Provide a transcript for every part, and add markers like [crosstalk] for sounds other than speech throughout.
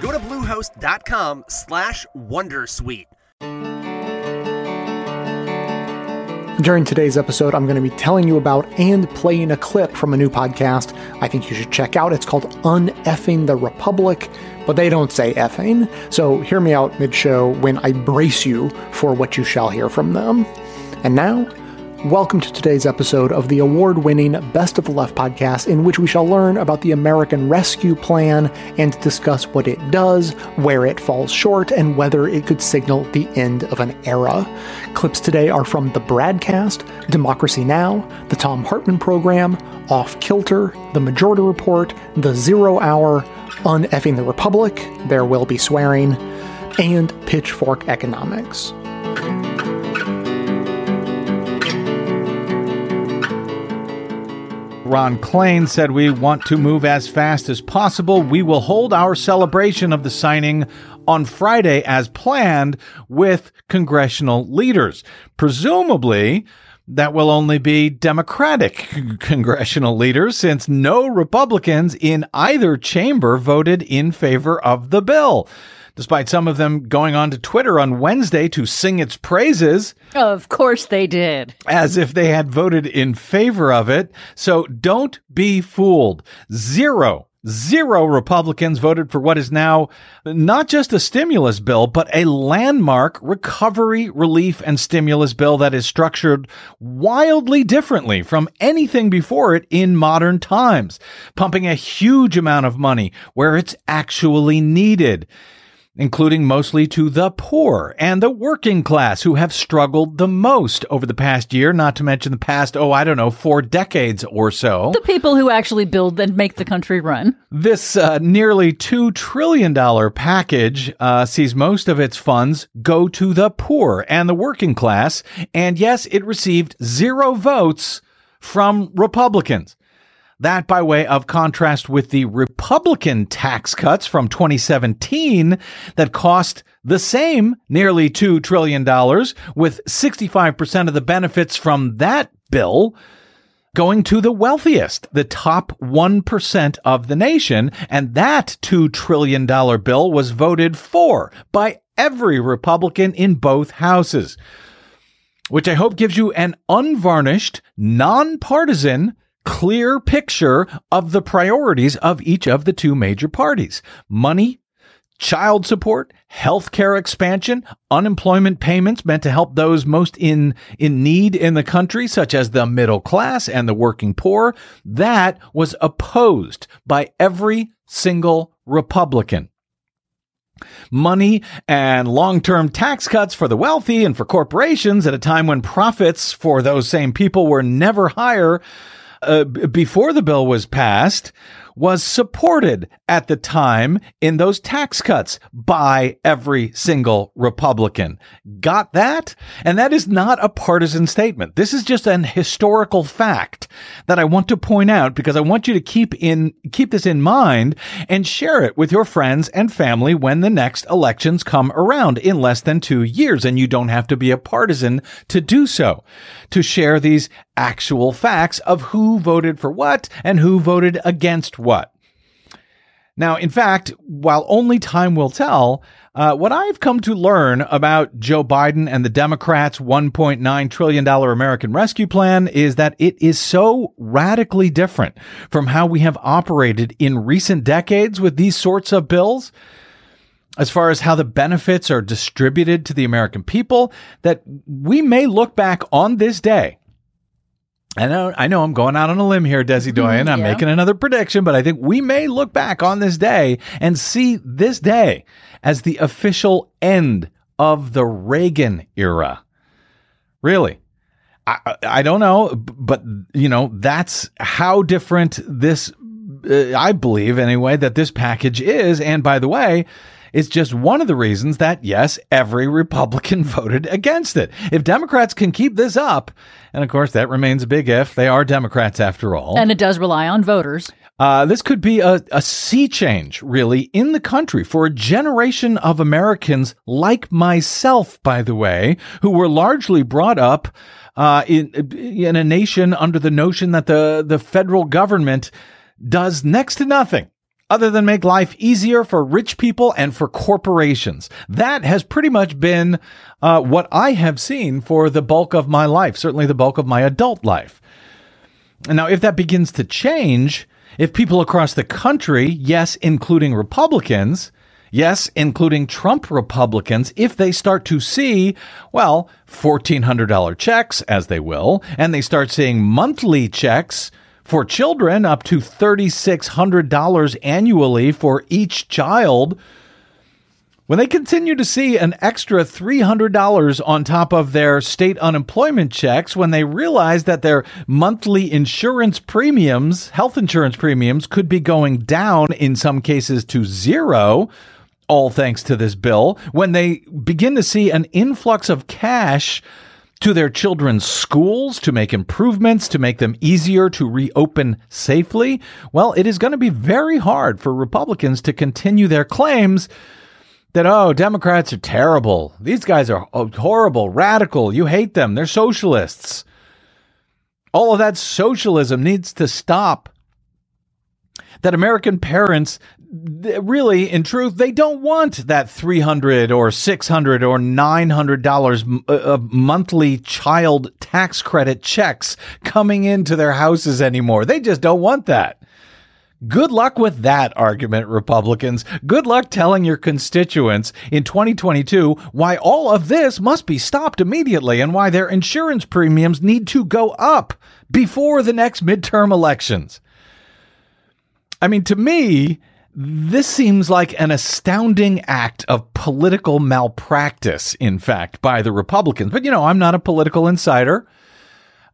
Go to bluehost.com slash wondersuite. During today's episode, I'm going to be telling you about and playing a clip from a new podcast I think you should check out. It's called Uneffing the Republic, but they don't say effing. So hear me out mid show when I brace you for what you shall hear from them. And now, Welcome to today's episode of the award winning Best of the Left podcast, in which we shall learn about the American Rescue Plan and discuss what it does, where it falls short, and whether it could signal the end of an era. Clips today are from The Bradcast, Democracy Now!, The Thom Hartmann Program, Off Kilter, The Majority Report, The Zero Hour, Uneffing the Republic, There Will Be Swearing, and Pitchfork Economics. Ron Klain said, We want to move as fast as possible. We will hold our celebration of the signing on Friday as planned with congressional leaders. Presumably, that will only be Democratic [laughs] congressional leaders since no Republicans in either chamber voted in favor of the bill despite some of them going on to Twitter on Wednesday to sing its praises. Of course they did. As if they had voted in favor of it. So don't be fooled. Zero Zero Republicans voted for what is now not just a stimulus bill, but a landmark recovery, relief, and stimulus bill that is structured wildly differently from anything before it in modern times, pumping a huge amount of money where it's actually needed including mostly to the poor and the working class who have struggled the most over the past year, not to mention the past, oh, I don't know, four decades or so. The people who actually build and make the country run. This uh, nearly $2 trillion package uh, sees most of its funds go to the poor and the working class. And yes, it received zero votes from Republicans. That by way of contrast with the Republican tax cuts from 2017 that cost the same nearly $2 trillion, with 65% of the benefits from that bill going to the wealthiest, the top 1% of the nation. And that $2 trillion bill was voted for by every Republican in both houses, which I hope gives you an unvarnished, nonpartisan clear picture of the priorities of each of the two major parties money, child support, healthcare expansion, unemployment payments meant to help those most in, in need in the country, such as the middle class and the working poor. That was opposed by every single Republican. Money and long term tax cuts for the wealthy and for corporations at a time when profits for those same people were never higher uh, before the bill was passed was supported at the time in those tax cuts by every single Republican. Got that? And that is not a partisan statement. This is just an historical fact that I want to point out because I want you to keep in, keep this in mind and share it with your friends and family when the next elections come around in less than two years. And you don't have to be a partisan to do so, to share these actual facts of who voted for what and who voted against what. Now, in fact, while only time will tell, uh, what I've come to learn about Joe Biden and the Democrats' $1.9 trillion American Rescue Plan is that it is so radically different from how we have operated in recent decades with these sorts of bills as far as how the benefits are distributed to the American people that we may look back on this day I know, I know I'm going out on a limb here, Desi Doyen. I'm yeah. making another prediction, but I think we may look back on this day and see this day as the official end of the Reagan era. Really. I, I don't know, but you know, that's how different this, uh, I believe anyway, that this package is. And by the way, is just one of the reasons that, yes, every Republican [laughs] voted against it. If Democrats can keep this up, and of course that remains a big if, they are Democrats after all. And it does rely on voters. Uh, this could be a, a sea change, really, in the country for a generation of Americans like myself, by the way, who were largely brought up uh, in in a nation under the notion that the the federal government does next to nothing other than make life easier for rich people and for corporations. That has pretty much been uh, what I have seen for the bulk of my life, certainly the bulk of my adult life. Now, if that begins to change, if people across the country, yes, including Republicans, yes, including Trump Republicans, if they start to see, well, $1,400 checks, as they will, and they start seeing monthly checks for children up to $3,600 annually for each child, when they continue to see an extra $300 on top of their state unemployment checks, when they realize that their monthly insurance premiums, health insurance premiums, could be going down in some cases to zero, all thanks to this bill, when they begin to see an influx of cash to their children's schools to make improvements, to make them easier to reopen safely, well, it is going to be very hard for Republicans to continue their claims that, oh, Democrats are terrible. These guys are oh, horrible, radical. You hate them. They're socialists. All of that socialism needs to stop. That American parents really, in truth, they don't want that three hundred or six hundred or nine hundred dollars uh, of monthly child tax credit checks coming into their houses anymore. They just don't want that. Good luck with that argument, Republicans. Good luck telling your constituents in 2022 why all of this must be stopped immediately and why their insurance premiums need to go up before the next midterm elections. I mean, to me, this seems like an astounding act of political malpractice, in fact, by the Republicans. But, you know, I'm not a political insider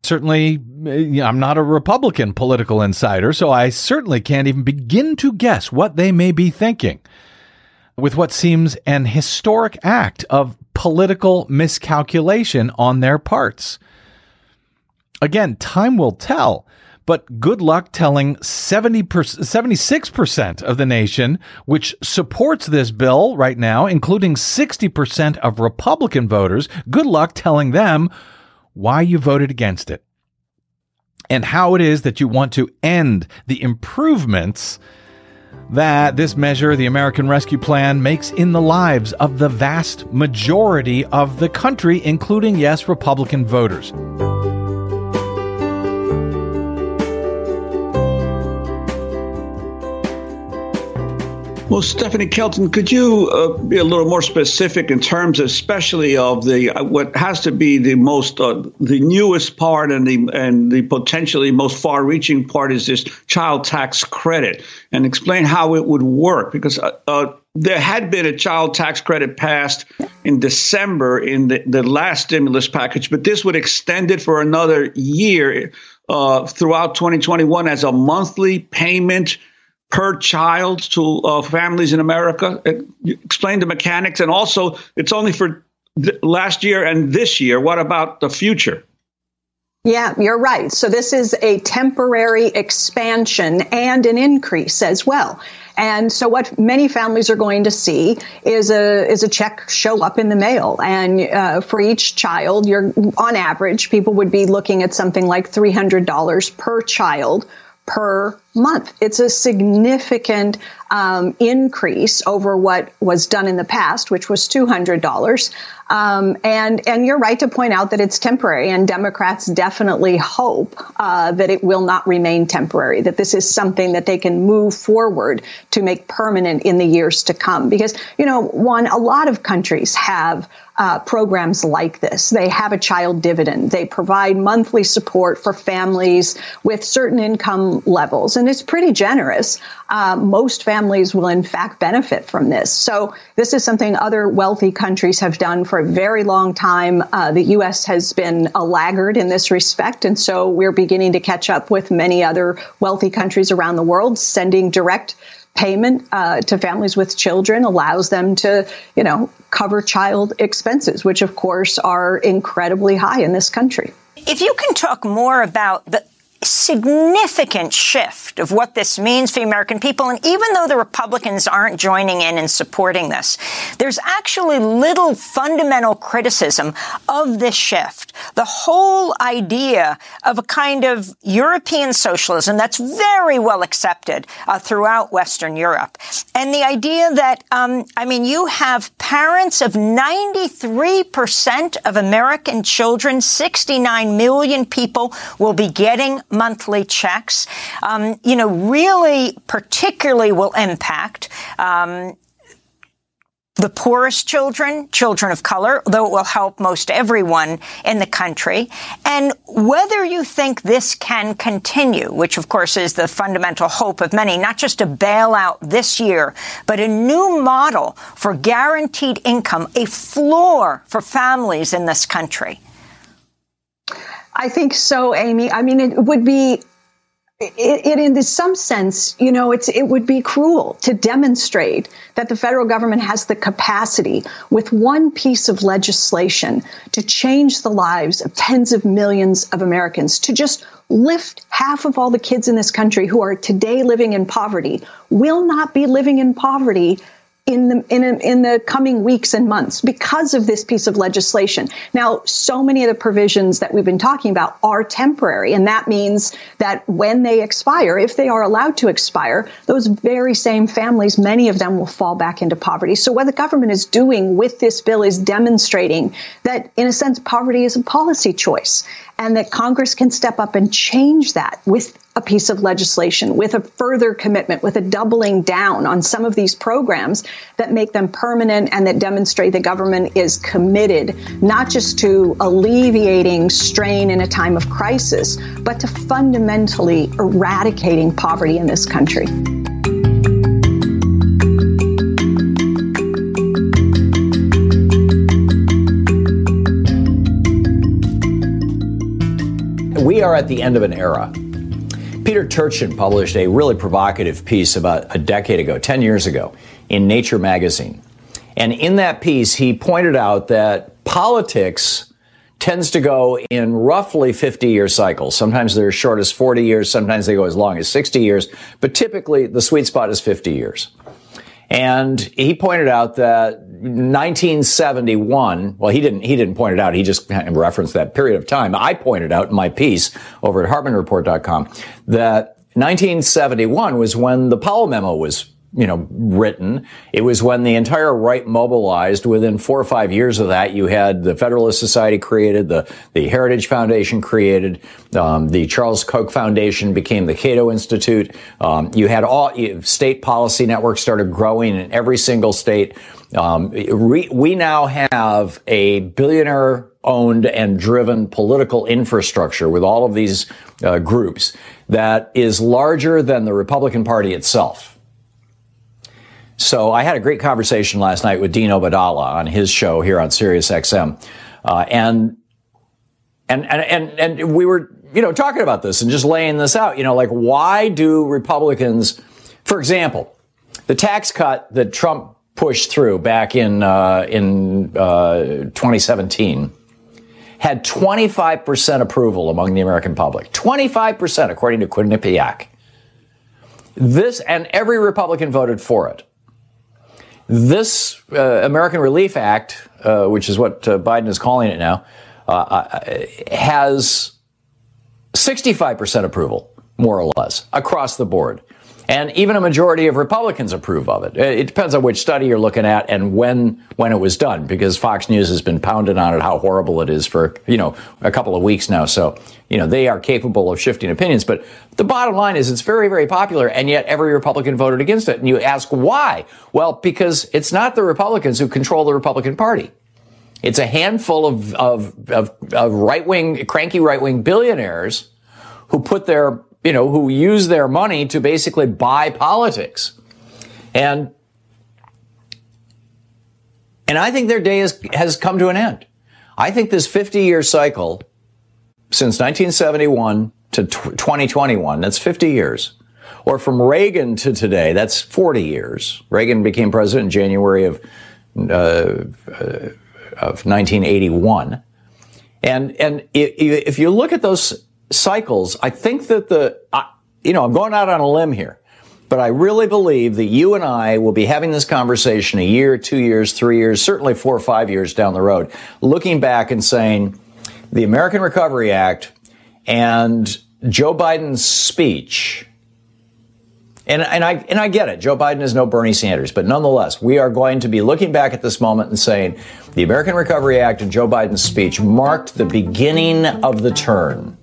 certainly eh, I'm not a Republican political insider, so I certainly can't even begin to guess what they may be thinking with what seems an historic act of political miscalculation on their parts. Again, time will tell, but good luck telling 70 76% of the nation, which supports this bill right now, including 60% of Republican voters, good luck telling them why you voted against it, and how it is that you want to end the improvements that this measure, the American Rescue Plan, makes in the lives of the vast majority of the country, including, yes, Republican voters. Well, Stephanie Kelton, could you uh, be a little more specific in terms, especially of the uh, what has to be the most uh, the newest part and the and the potentially most far-reaching part is this child tax credit, and explain how it would work because. Uh, uh, there had been a child tax credit passed in December in the, the last stimulus package, but this would extend it for another year uh, throughout 2021 as a monthly payment per child to uh, families in America? Uh, explain the mechanics, and also it's only for th- last year and this year. What about the future? Yeah, you're right. So this is a temporary expansion and an increase as well. And so what many families are going to see is a is a check show up in the mail, and uh, for each child, you're on average, people would be looking at something like three hundred dollars per child per month. It's a significant um, increase over what was done in the past, which was two hundred dollars. Um, and and you're right to point out that it's temporary, and Democrats definitely hope uh, that it will not remain temporary. That this is something that they can move forward to make permanent in the years to come. Because you know, one, a lot of countries have uh, programs like this. They have a child dividend. They provide monthly support for families with certain income levels, and it's pretty generous. Uh, most families will, in fact, benefit from this. So, this is something other wealthy countries have done for a very long time. Uh, the U.S. has been a laggard in this respect, and so we're beginning to catch up with many other wealthy countries around the world, sending direct payment uh, to families with children allows them to, you know, cover child expenses, which of course are incredibly high in this country. If you can talk more about the significant shift of what this means for the American people. And even though the Republicans aren't joining in and supporting this, there's actually little fundamental criticism of this shift. The whole idea of a kind of European socialism that's very well accepted uh, throughout Western Europe. And the idea that, um, I mean, you have parents of 93% of American children, 69 million people will be getting monthly checks, um, you know, really particularly will impact um, the poorest children, children of color, though it will help most everyone in the country, and whether you think this can continue, which of course is the fundamental hope of many, not just a bailout this year, but a new model for guaranteed income, a floor for families in this country. I think so, Amy. I mean, it would be it, it, in some sense, you know, it's, it would be cruel to demonstrate that the federal government has the capacity with one piece of legislation to change the lives of tens of millions of Americans, to just lift half of all the kids in this country who are today living in poverty will not be living in poverty in the in, a, in the coming weeks and months because of this piece of legislation. Now, so many of the provisions that we've been talking about are temporary, and that means that when they expire, if they are allowed to expire, those very same families, many of them will fall back into poverty. So what the government is doing with this bill is demonstrating that, in a sense, poverty is a policy choice, and that Congress can step up and change that with a piece of legislation with a further commitment, with a doubling down on some of these programs that make them permanent and that demonstrate the government is committed not just to alleviating strain in a time of crisis, but to fundamentally eradicating poverty in this country. We are at the end of an era Peter Turchin published a really provocative piece about a decade ago, 10 years ago, in Nature magazine. And in that piece, he pointed out that politics tends to go in roughly 50 year cycles. Sometimes they're as short as 40 years, sometimes they go as long as 60 years, but typically the sweet spot is 50 years. And he pointed out that 1971, well, he didn't, he didn't point it out. He just referenced that period of time. I pointed out in my piece over at HartmannReport.com that 1971 was when the Powell memo was you know, written. It was when the entire right mobilized. Within four or five years of that, you had the Federalist Society created, the, the Heritage Foundation created, um, the Charles Koch Foundation became the Cato Institute. Um, you had all state policy networks started growing in every single state. Um, we, we now have a billionaire owned and driven political infrastructure with all of these uh, groups that is larger than the Republican Party itself. So I had a great conversation last night with Dean Obeidallah on his show here on Sirius XM. Uh, and, and, and, and, and we were, you know, talking about this and just laying this out, you know, like why do Republicans, for example, the tax cut that Trump pushed through back in, uh, in, uh, 2017 had 25% approval among the American public. 25%, according to Quinnipiac. This, and every Republican voted for it. This uh, American Relief Act, uh, which is what uh, Biden is calling it now, uh, uh, has 65% approval, more or less, across the board. And even a majority of Republicans approve of it. Uh, it depends on which study you're looking at and when when it was done, because Fox News has been pounding on it how horrible it is for you know a couple of weeks now. So you know they are capable of shifting opinions. But the bottom line is it's very very popular, and yet every Republican voted against it. And you ask why? Well, because it's not the Republicans who control the Republican Party. It's a handful of of, of, of right wing, cranky right wing billionaires who put their you know, who use their money to basically buy politics. And and I think their day is, has come to an end. I think this 50 year cycle since 1971 to 2021, that's 50 years, Or from Reagan to today, that's 40 years. Reagan became president in January of, uh, uh, of 1981. And, and if you look at those cycles, I think that the, you know, I'm going out on a limb here, but I really believe that you and I will be having this conversation a year, two years, three years, certainly four or five years down the road, looking back and saying the American Recovery Act and Joe Biden's speech. And, and I and I get it. Joe Biden is no Bernie Sanders, but nonetheless, we are going to be looking back at this moment and saying the American Recovery Act and Joe Biden's speech marked the beginning of the turn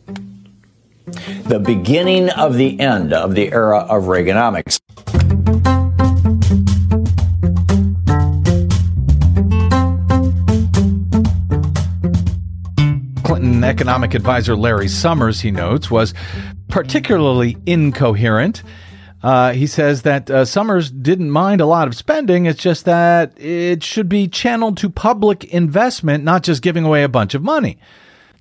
the beginning of the end of the era of Reaganomics. Clinton economic advisor Larry Summers, he notes, was particularly incoherent. Uh, he says that uh, Summers didn't mind a lot of spending. It's just that it should be channeled to public investment, not just giving away a bunch of money.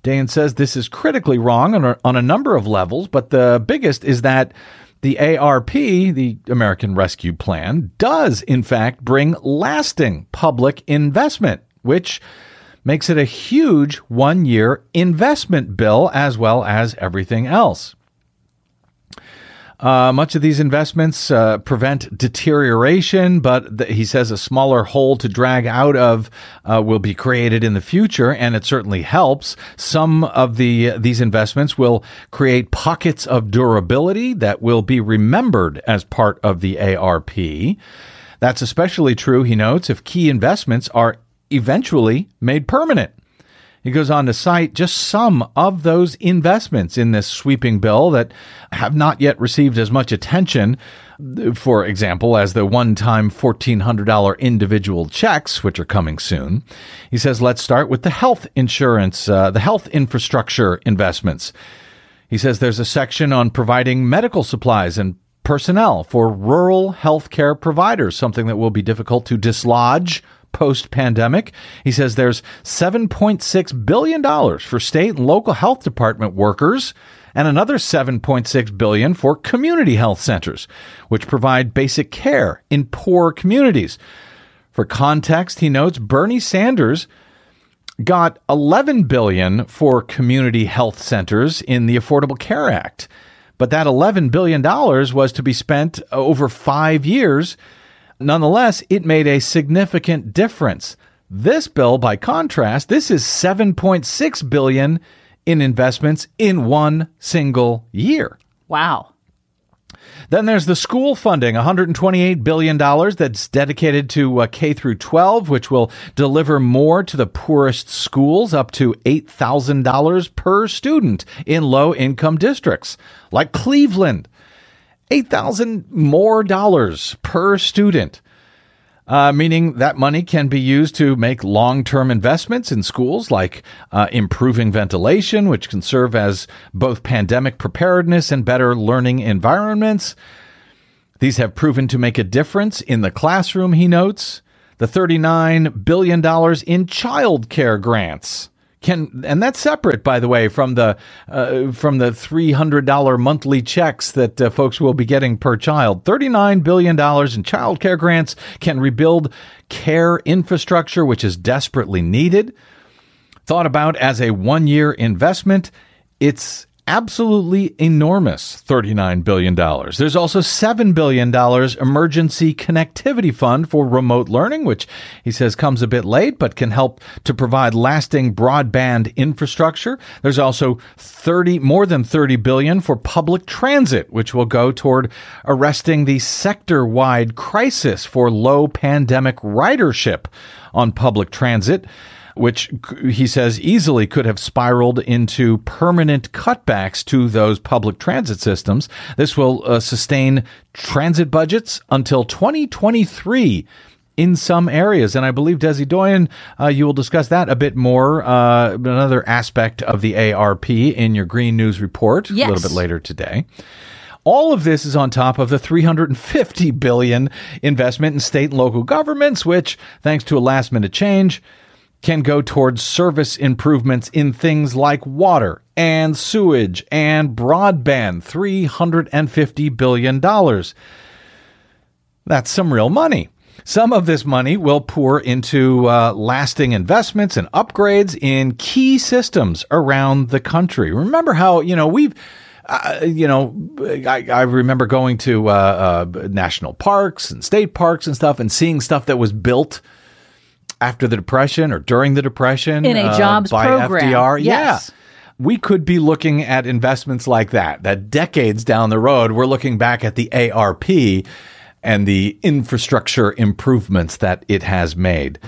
Dayen says this is critically wrong on a, on a number of levels, but the biggest is that the ARP, the American Rescue Plan, does in fact bring lasting public investment, which makes it a huge one year investment bill as well as everything else. Uh, much of these investments uh, prevent deterioration, but he says a smaller hole to drag out of uh, will be created in the future, and it certainly helps. Some of the these investments will create pockets of durability that will be remembered as part of the ARP. That's especially true, he notes, if key investments are eventually made permanent. He goes on to cite just some of those investments in this sweeping bill that have not yet received as much attention, for example, as the one time $1,400 individual checks, which are coming soon. He says, let's start with the health insurance, uh, the health infrastructure investments. He says there's a section on providing medical supplies and personnel for rural healthcare providers, something that will be difficult to dislodge post pandemic. He says there's $7.6 billion for state and local health department workers and another 7.6 billion for community health centers, which provide basic care in poor communities. For context, he notes Bernie Sanders got 11 billion for community health centers in the Affordable Care Act. But that 11 billion dollars was to be spent over 5 years Nonetheless, it made a significant difference. This bill, by contrast, this is 7.6 billion in investments in one single year. Wow. Then there's the school funding, $128 billion that's dedicated to uh, K through 12, which will deliver more to the poorest schools, up to $8,000 per student in low income districts like Cleveland. 8,000 more dollars per student. Uh, meaning that money can be used to make long term investments in schools like uh, improving ventilation, which can serve as both pandemic preparedness and better learning environments. These have proven to make a difference in the classroom, he notes. The $39 billion in child care grants can and that's separate by the way from the uh, from the $300 monthly checks that uh, folks will be getting per child. 39 billion dollars in child care grants can rebuild care infrastructure which is desperately needed. Thought about as a one year investment. It's absolutely enormous $39 billion. There's also $7 billion emergency connectivity fund for remote learning, which he says comes a bit late, but can help to provide lasting broadband infrastructure. There's also 30, more than 30 billion for public transit, which will go toward arresting the sector wide crisis for low pandemic ridership on public transit which he says easily could have spiraled into permanent cutbacks to those public transit systems. This will uh, sustain transit budgets until 2023 in some areas. And I believe, Desi Doyen, uh, you will discuss that a bit more, uh, another aspect of the ARP in your Green News report yes. a little bit later today. All of this is on top of the 350 billion investment in state and local governments, which, thanks to a last minute change, can go towards service improvements in things like water and sewage and broadband. $350 billion. That's some real money. Some of this money will pour into uh, lasting investments and upgrades in key systems around the country. Remember how, you know, we've. Uh, you know, I, I remember going to uh, uh, national parks and state parks and stuff and seeing stuff that was built after the Depression or during the Depression In a uh, jobs by program. FDR. Yes. Yeah. We could be looking at investments like that, that decades down the road, we're looking back at the ARP and the infrastructure improvements that it has made.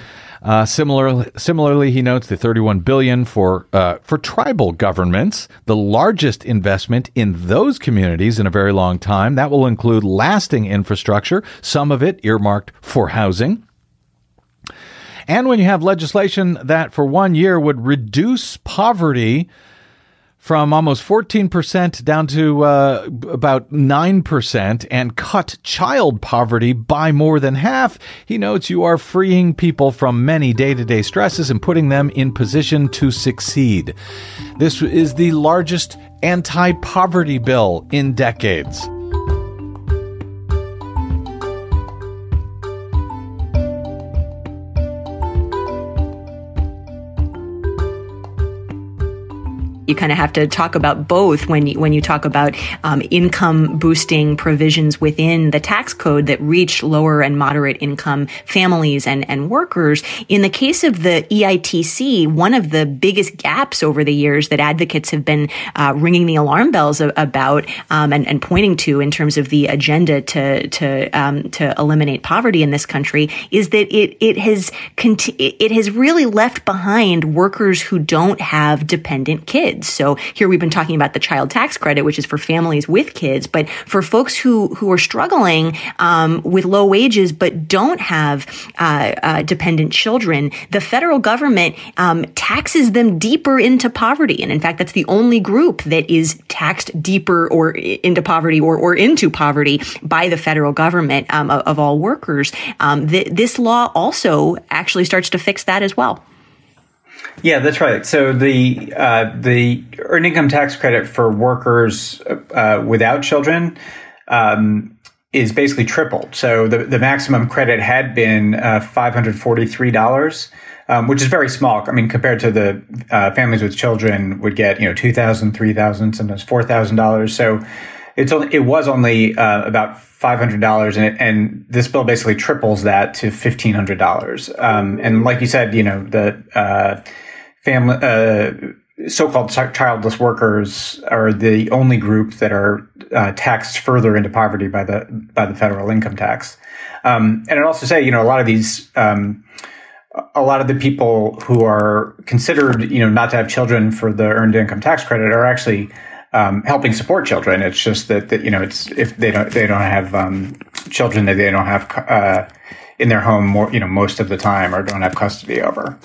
Uh, similar, similarly, he notes the 31 billion for uh, for tribal governments, the largest investment in those communities in a very long time. That will include lasting infrastructure, some of it earmarked for housing. And when you have legislation that for one year would reduce poverty from almost 14% down to uh, about 9% and cut child poverty by more than half, he notes you are freeing people from many day to day stresses and putting them in position to succeed. This is the largest anti poverty bill in decades. You kind of have to talk about both when you, when you talk about um, income boosting provisions within the tax code that reach lower and moderate income families and, and workers. In the case of the EITC, one of the biggest gaps over the years that advocates have been uh, ringing the alarm bells about um, and, and, pointing to in terms of the agenda to to um, to eliminate poverty in this country is that it it has conti- it has really left behind workers who don't have dependent kids kids. So here we've been talking about the child tax credit, which is for families with kids, but for folks who who are struggling um, with low wages but don't have uh, uh, dependent children, the federal government um, taxes them deeper into poverty, and in fact, that's the only group that is taxed deeper or into poverty or or into poverty by the federal government um, of, of, all workers. Um, th- this law also actually starts to fix that as well. Yeah, that's right. So the uh, the earned income tax credit for workers uh, without children um, is basically tripled. So the the maximum credit had been uh, five hundred forty three dollars. Um, which is very small. I mean, compared to the uh, families with children would get, you know, two thousand, three thousand, sometimes four thousand dollars. So it's only, it was only uh, about five hundred dollars, and, and this bill basically triples that to fifteen hundred dollars. Um, and like you said, you know, the uh, family, uh, so-called childless workers are the only group that are uh, taxed further into poverty by the by the federal income tax. Um, and I'd also say, you know, a lot of these, um, a lot of the people who are considered, you know, not to have children for the earned income tax credit are actually um, helping support children. It's just that, that, you know, it's if they don't they don't have um, children that they don't have uh, in their home more, you know, most of the time or don't have custody over.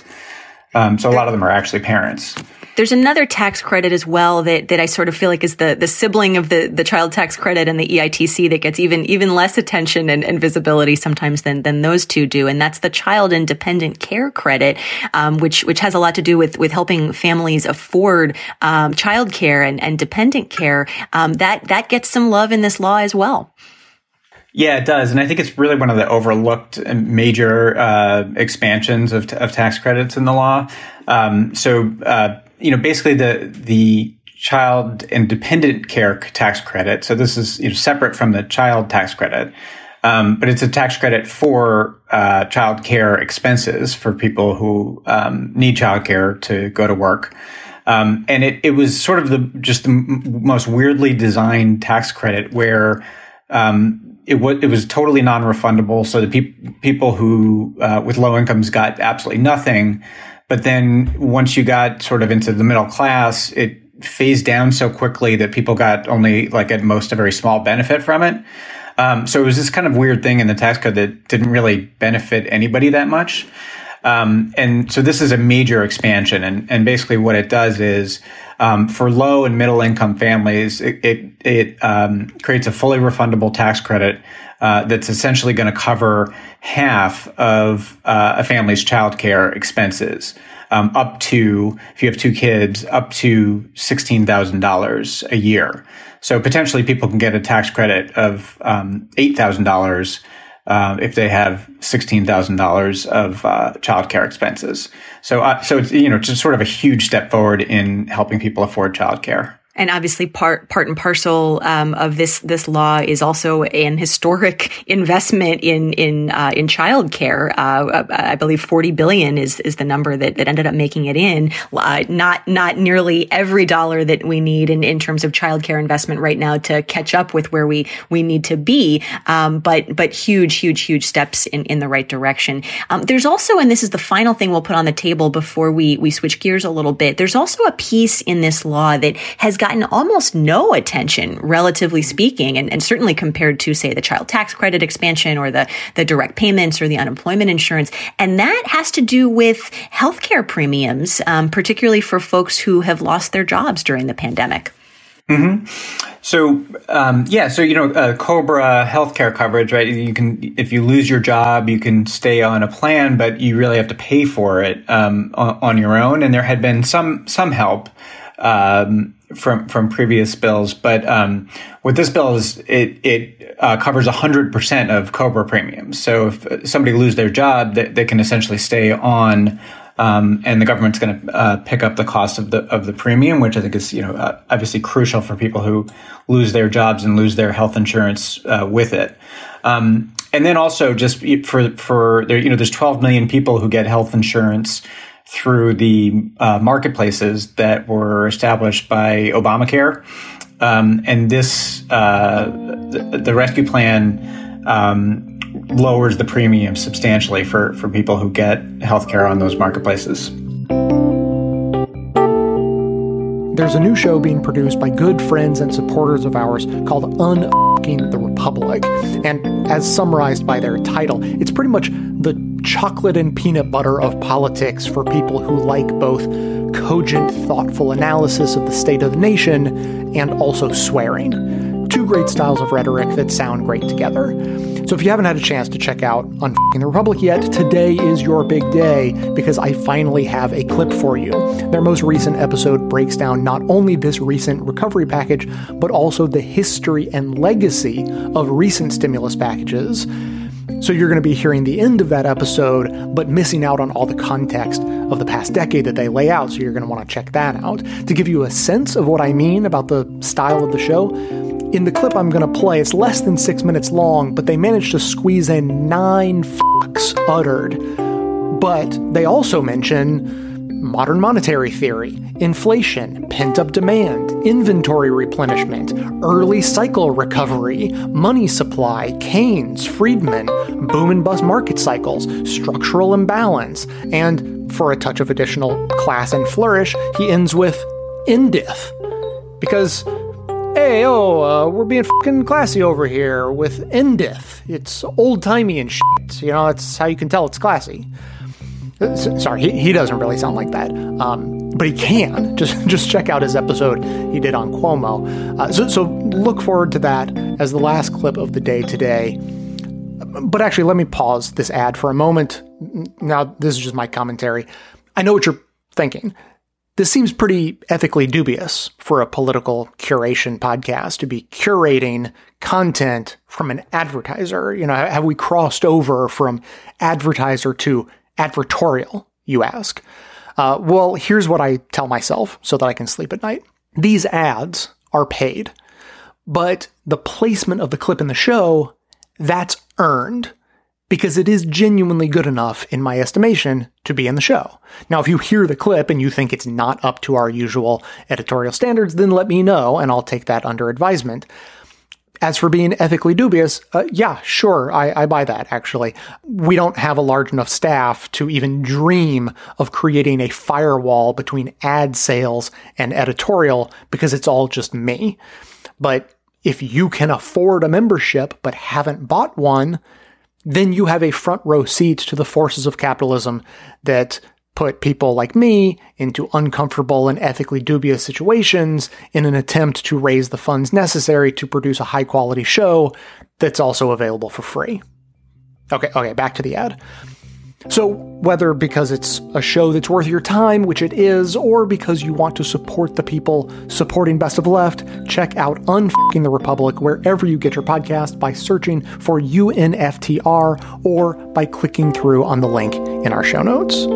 Um, so a lot of them are actually parents. There's another tax credit as well that, that I sort of feel like is the, the sibling of the, the child tax credit and the EITC that gets even even less attention and, and visibility sometimes than than those two do, and that's the child and dependent care credit, um, which which has a lot to do with with helping families afford um, child care and, and dependent care. Um, that that gets some love in this law as well. Yeah, it does, and I think it's really one of the overlooked major uh, expansions of, of tax credits in the law. Um, so, uh, you know, basically the the child and dependent care tax credit. So this is you know, separate from the child tax credit, um, but it's a tax credit for uh, child care expenses for people who um, need child care to go to work. Um, and it, it was sort of the just the m- most weirdly designed tax credit where um, it was it was totally non-refundable. So the pe- people who uh, with low incomes got absolutely nothing. But then once you got sort of into the middle class, it phased down so quickly that people got only like at most a very small benefit from it. Um, so it was this kind of weird thing in the tax code that didn't really benefit anybody that much. Um, and so this is a major expansion. And, and basically what it does is um, for low and middle income families, it, it, it um, creates a fully refundable tax credit uh, that's essentially going to cover half of uh, a family's childcare expenses. Um, up to, if you have two kids, up to $16,000 a year. So potentially people can get a tax credit of um, $8,000 uh, if they have sixteen thousand dollars of uh, childcare expenses. So, uh, so it's you know just sort of a huge step forward in helping people afford childcare. And obviously, part part and parcel um, of this this law is also an historic [laughs] investment in in uh, in childcare. Uh, I believe forty billion is is the number that, that ended up making it in. Uh, not not nearly every dollar that we need in, in terms of childcare investment right now to catch up with where we we need to be. Um, but but huge huge huge steps in in the right direction. Um, there's also, and this is the final thing we'll put on the table before we we switch gears a little bit. There's also a piece in this law that has gotten almost no attention, relatively speaking, and, and, certainly compared to, say, the child tax credit expansion or the, the direct payments or the unemployment insurance. And that has to do with healthcare premiums, um, particularly for folks who have lost their jobs during the pandemic. Mm-hmm. So um, yeah, so you know, uh, Cobra healthcare coverage, right? You can, if you lose your job, you can stay on a plan, but you really have to pay for it um, on, on, your own. And there had been some some help um, from from previous bills. But um, what this bill is, it it uh, covers hundred percent of Cobra premiums. So if somebody lose their job, they, they can essentially stay on. Um, and the government's going to uh, pick up the cost of the of the premium, which I think is you know uh, obviously crucial for people who lose their jobs and lose their health insurance uh, with it. Um, and then also just for for there, you know, there's 12 million people who get health insurance through the uh, marketplaces that were established by Obamacare. Um, and this, uh, the, the, rescue plan um, lowers the premium substantially for, for people who get healthcare on those marketplaces. There's a new show being produced by good friends and supporters of ours called Unfucking the Republic. And as summarized by their title, it's pretty much the chocolate and peanut butter of politics for people who like both cogent, thoughtful analysis of the state of the nation and also swearing. Two great styles of rhetoric that sound great together. So if you haven't had a chance to check out Unfucking the Republic yet, today is your big day because I finally have a clip for you. Their most recent episode breaks down not only this recent recovery package, but also the history and legacy of recent stimulus packages so you're going to be hearing the end of that episode, but missing out on all the context of the past decade that they lay out. So you're going to want to check that out. To give you a sense of what I mean about the style of the show, in the clip I'm going to play, it's less than six minutes long, but they managed to squeeze in nine fucks uttered. But they also mention modern monetary theory, inflation, pent up demand, inventory replenishment, early cycle recovery, money supply, Keynes, Friedman, boom and bust market cycles, structural imbalance, and for a touch of additional class and flourish, he ends with indif. Because, hey, oh, uh, we're being fucking classy over here with indif. It's old timey and shit. You know, that's how you can tell it's classy. Sorry, he, he doesn't really sound like that, um, but he can. [laughs] Just just check out his episode he did on Cuomo. Uh, so so look forward to that as the last clip of the day today. But actually, let me pause this ad for a moment. Now, this is just my commentary. I know what you're thinking. This seems pretty ethically dubious for a political curation podcast to be curating content from an advertiser. You know, have we crossed over from advertiser to advertorial, you ask? Uh, well, here's what I tell myself so that I can sleep at night. These ads are paid, but the placement of the clip in the show, that's earned because it is genuinely good enough, in my estimation, to be in the show. Now, if you hear the clip and you think it's not up to our usual editorial standards, then let me know and I'll take that under advisement. As for being ethically dubious, uh, yeah, sure, I, I buy that, actually. We don't have a large enough staff to even dream of creating a firewall between ad sales and editorial because it's all just me. But if you can afford a membership but haven't bought one, then you have a front row seat to the forces of capitalism that put people like me into uncomfortable and ethically dubious situations in an attempt to raise the funds necessary to produce a high quality show that's also available for free. Okay, okay, back to the ad. So, whether because it's a show that's worth your time, which it is, or because you want to support the people supporting Best of Left, check out Unfucking the Republic wherever you get your podcast by searching for UNFTR or by clicking through on the link in our show notes.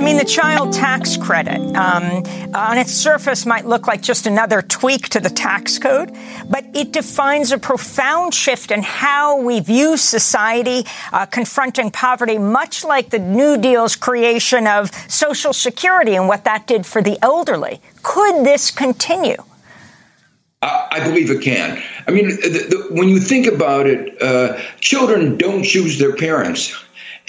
I mean, the child tax credit um, on its surface might look like just another tweak to the tax code, but it defines a profound shift in how we view society uh, confronting poverty, much like the New Deal's creation of Social Security and what that did for the elderly. Could this continue? I believe it can. I mean, the, the, when you think about it, uh, children don't choose their parents.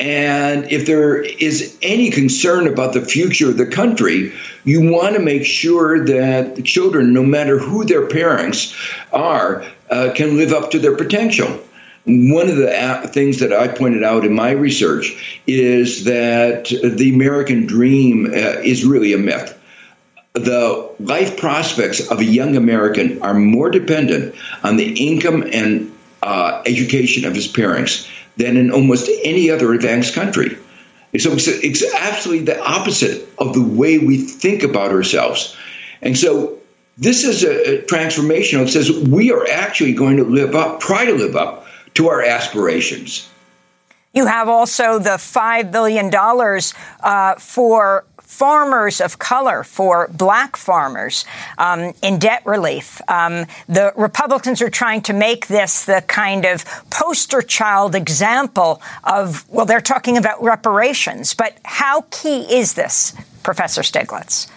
And if there is any concern about the future of the country, you want to make sure that the children, no matter who their parents are, uh, can live up to their potential. One of the things that I pointed out in my research is that the American dream uh, is really a myth. The life prospects of a young American are more dependent on the income and uh, education of his parents than in almost any other advanced country. So it's, absolutely the opposite of the way we think about ourselves. And so this is a, a transformation that says we are actually going to live up, try to live up to our aspirations. You have also the $5 billion uh, for farmers of color, for black farmers um, in debt relief. Um, the Republicans are trying to make this the kind of poster child example of, well, they're talking about reparations. But how key is this, Professor Stiglitz?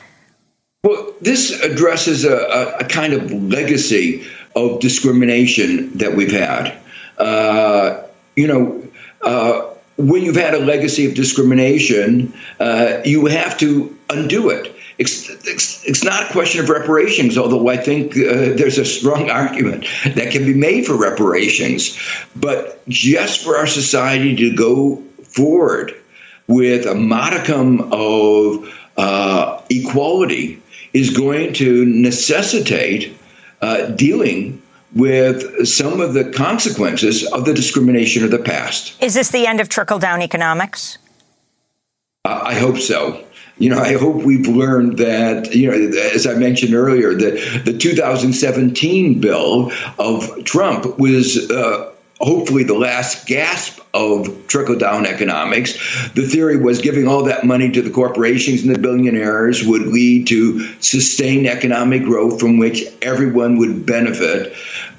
Well, this addresses a, a kind of legacy of discrimination that we've had. Uh, you know, uh, when you've had a legacy of discrimination, uh, you have to undo it. It's, it's, it's, not a question of reparations, although I think uh, there's a strong argument that can be made for reparations. But just for our society to go forward with a modicum of uh, equality is going to necessitate uh, dealing with some of the consequences of the discrimination of the past. Is this the end of trickle down economics? Uh, I hope so. You know, I hope we've learned that, you know, as I mentioned earlier, the, the 2017 bill of Trump was uh, hopefully the last gasp of trickle down economics. The theory was giving all that money to the corporations and the billionaires would lead to sustained economic growth from which everyone would benefit.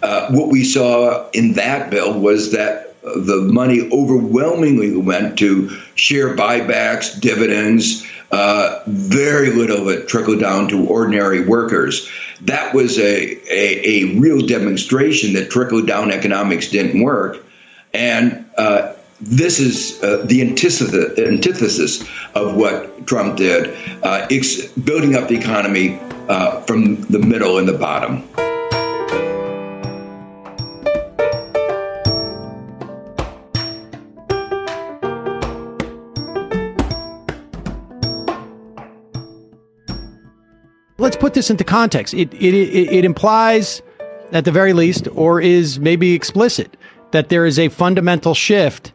Uh, what we saw in that bill was that the money overwhelmingly went to share buybacks, dividends. Uh, very little of it trickled down to ordinary workers. That was a, a, a real demonstration that trickle down economics didn't work. And uh, this is uh, the antithesis, antithesis, of what Trump did, uh, building up the economy uh, from the middle and the bottom. Put this into context. It, it, it, it implies, at the very least, or is maybe explicit, that there is a fundamental shift.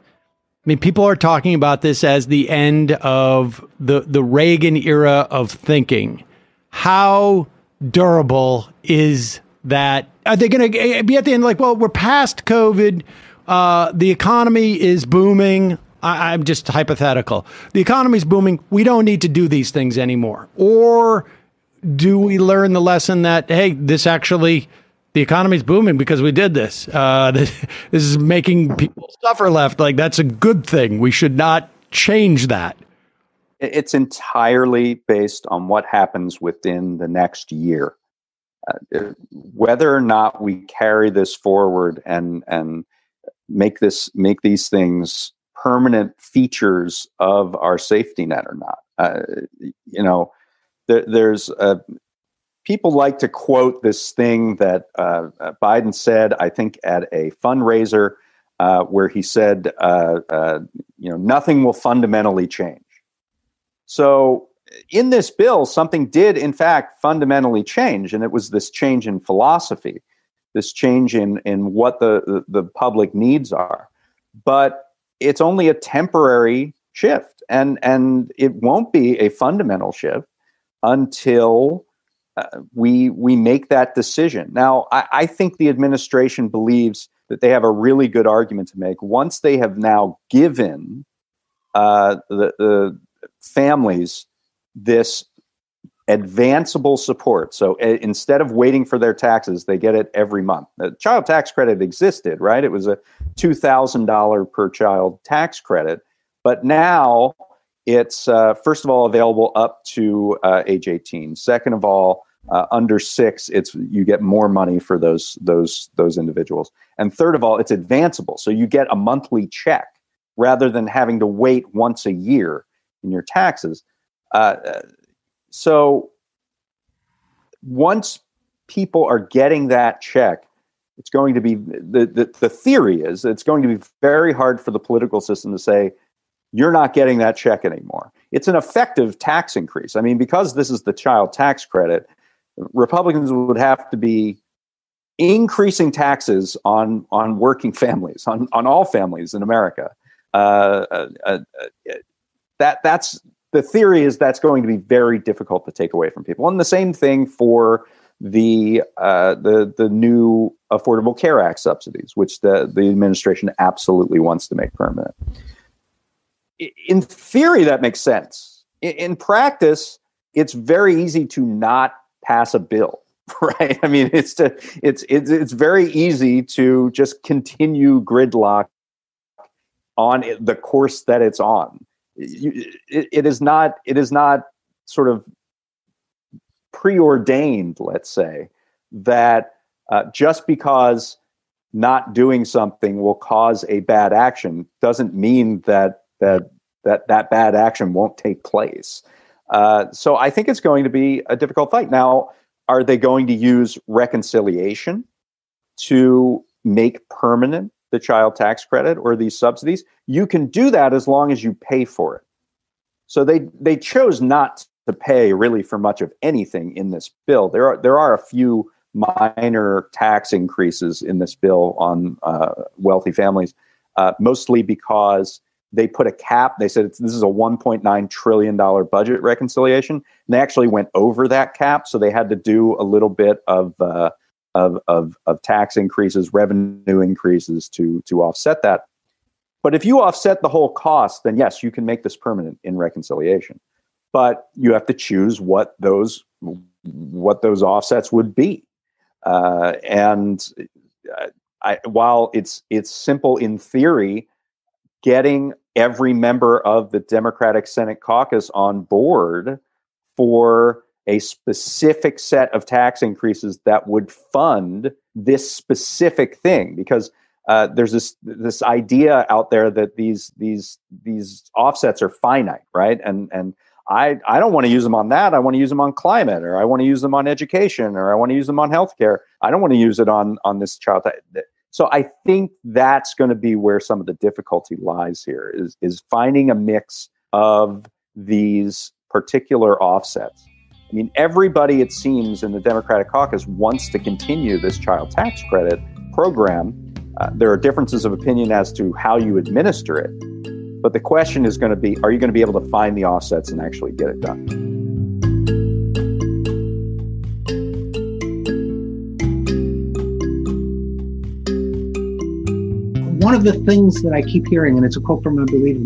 I mean, people are talking about this as the end of the, the Reagan era of thinking. How durable is that? Are they going to be at the end like, well, we're past COVID, uh, the economy is booming. I, I'm just hypothetical. The economy is booming. We don't need to do these things anymore. Or do we learn the lesson that hey, this actually the economy's booming because we did this. Uh, [laughs] this, is making people suffer left. Like that's a good thing. We should not change that. It's entirely based on what happens within the next year. Uh, whether or not we carry this forward and and make this make these things permanent features of our safety net or not. Uh, you know, there, there's a people like to quote this thing that uh, uh, Biden said, I think, at a fundraiser uh, where he said, uh, uh, you know, nothing will fundamentally change. So in this bill, something did, in fact, fundamentally change, and it was this change in philosophy, this change in, in what the, the, the public needs are. But it's only a temporary shift, and, and it won't be a fundamental shift until uh, we we make that decision. Now, I, I, think the administration believes that they have a really good argument to make once they have now given uh, the, the, families this advanceable support. So instead of waiting for their taxes, they get it every month. The child tax credit existed, right? It was a two thousand dollar per child tax credit, but now it's uh, first of all available up to uh, age 18. Second of all, uh, under six, it's you get more money for those those those individuals. And third of all, it's advanceable, so you get a monthly check rather than having to wait once a year in your taxes. Uh, so once people are getting that check, it's going to be the, the the theory is it's going to be very hard for the political system to say you're not getting that check anymore. It's an effective tax increase. I mean, because this is the child tax credit, Republicans would have to be increasing taxes on on working [laughs] families, on on all families in America. Uh, uh, uh, that that's the theory is that's going to be very difficult to take away from people, and the same thing for the uh, the the new Affordable Care Act subsidies, which the the administration absolutely wants to make permanent in theory, that makes sense. In, practice, it's very easy to not pass a bill, [laughs] right? I mean, it's to, it's it's it's very easy to just continue gridlock on the course that it's on. it, it is not it is not sort of preordained, let's say, that uh, just because not doing something will cause a bad action doesn't mean that that that that bad action won't take place. Uh, so I think it's going to be a difficult fight. Now, are they going to use reconciliation to make permanent the child tax credit or these subsidies? You can do that as long as you pay for it. So they they chose not to pay really for much of anything in this bill. There are there are a few minor tax increases in this bill on uh, wealthy families, uh, mostly because they put a cap. They said this is a 1.9 trillion dollar budget reconciliation. And they actually went over that cap, so they had to do a little bit of uh, of, of of tax increases, revenue increases to to offset that. But if you offset the whole cost, then yes, you can make this permanent in reconciliation. But you have to choose what those what those offsets would be. Uh, and uh, I, while it's it's simple in theory, getting every member of the Democratic Senate caucus on board for a specific set of tax increases that would fund this specific thing because uh, there's this this idea out there that these these these offsets are finite, right? And and I I don't want to use them on that. I want to use them on climate, or I want to use them on education, or I want to use them on healthcare. I don't want to use it on on this child. So I think that's going to be where some of the difficulty lies here is, is finding a mix of these particular offsets. I mean, everybody, it seems, in the Democratic caucus wants to continue this child tax credit program. Uh, there are differences of opinion as to how you administer it. But the question is going to be are you going to be able to find the offsets and actually get it done? One of the things that I keep hearing, and it's a quote from, I believe,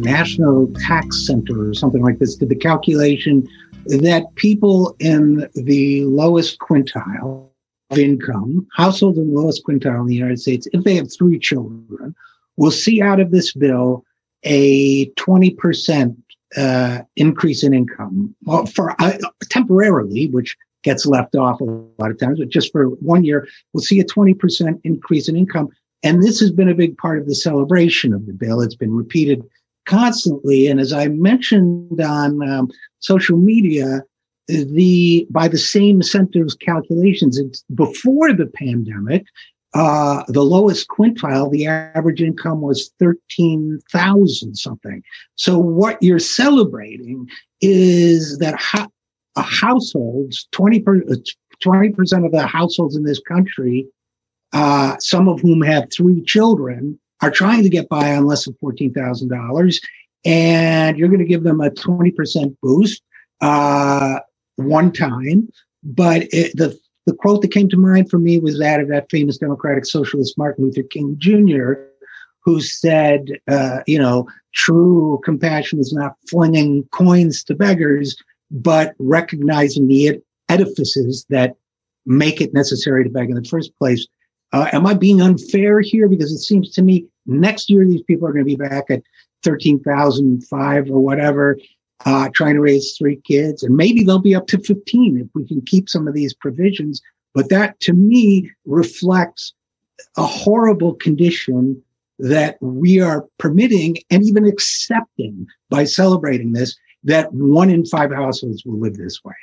National Tax Center or something like this, did the calculation that people in the lowest quintile of income, households in the lowest quintile in the United States, if they have three children, will see out of this bill a 20% uh, increase in income well, for uh, temporarily, which gets left off a lot of times, but just for one year, we'll see a 20% increase in income. And this has been a big part of the celebration of the bill. It's been repeated constantly. And as I mentioned on um, social media, the by the same center's calculations, it's before the pandemic, uh, the lowest quintile, the average income was 13,000 something. So what you're celebrating is that ho- households, 20 percent of the households in this country, uh, some of whom have three children, are trying to get by on less than $14,000. And you're going to give them a 20% boost uh, one time. But it, the the quote that came to mind for me was that of that famous Democratic socialist Martin Luther King Jr., who said, uh, you know, true compassion is not flinging coins to beggars, but recognizing the edifices that make it necessary to beg in the first place. Uh, am I being unfair here? Because it seems to me next year these people are going to be back at 13,005 or whatever uh, trying to raise three kids, and maybe they'll be up to 15 if we can keep some of these provisions. But that to me reflects a horrible condition that we are permitting and even accepting by celebrating this that one in five households will live this way.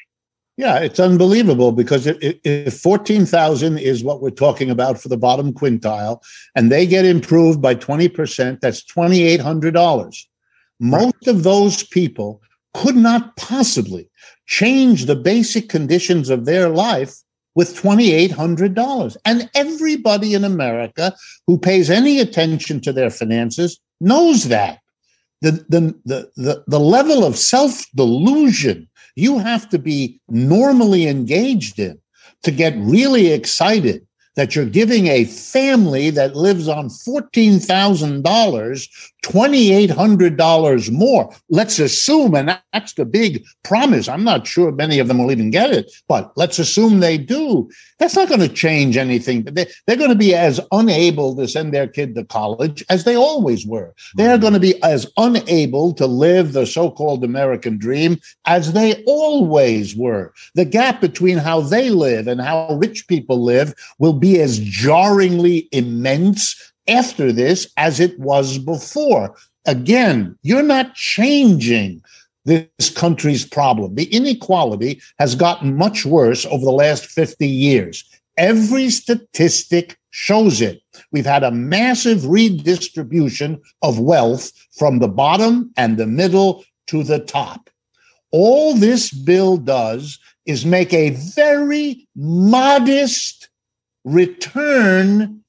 Yeah, it's unbelievable because if 14,000 is what we're talking about for the bottom quintile and they get improved by 20%, that's $2,800. Most of those people could not possibly change the basic conditions of their life with $2,800. And everybody in America who pays any attention to their finances knows that. The, the, the, the, the level of self delusion you have to be normally engaged in to get really excited that you're giving a family that lives on $14,000, $2,800 more. Let's assume, and that's the big promise. I'm not sure many of them will even get it, but let's assume they do. That's not going to change anything. They, they're going to be as unable to send their kid to college as they always were. They are mm-hmm. going to be as unable to live the so called American dream as they always were. The gap between how they live and how rich people live will be as jarringly immense after this as it was before. Again, you're not changing this country's problem. The inequality has gotten much worse over the last 50 years. Every statistic shows it. We've had a massive redistribution of wealth from the bottom and the middle to the top. All this bill does is make a very modest return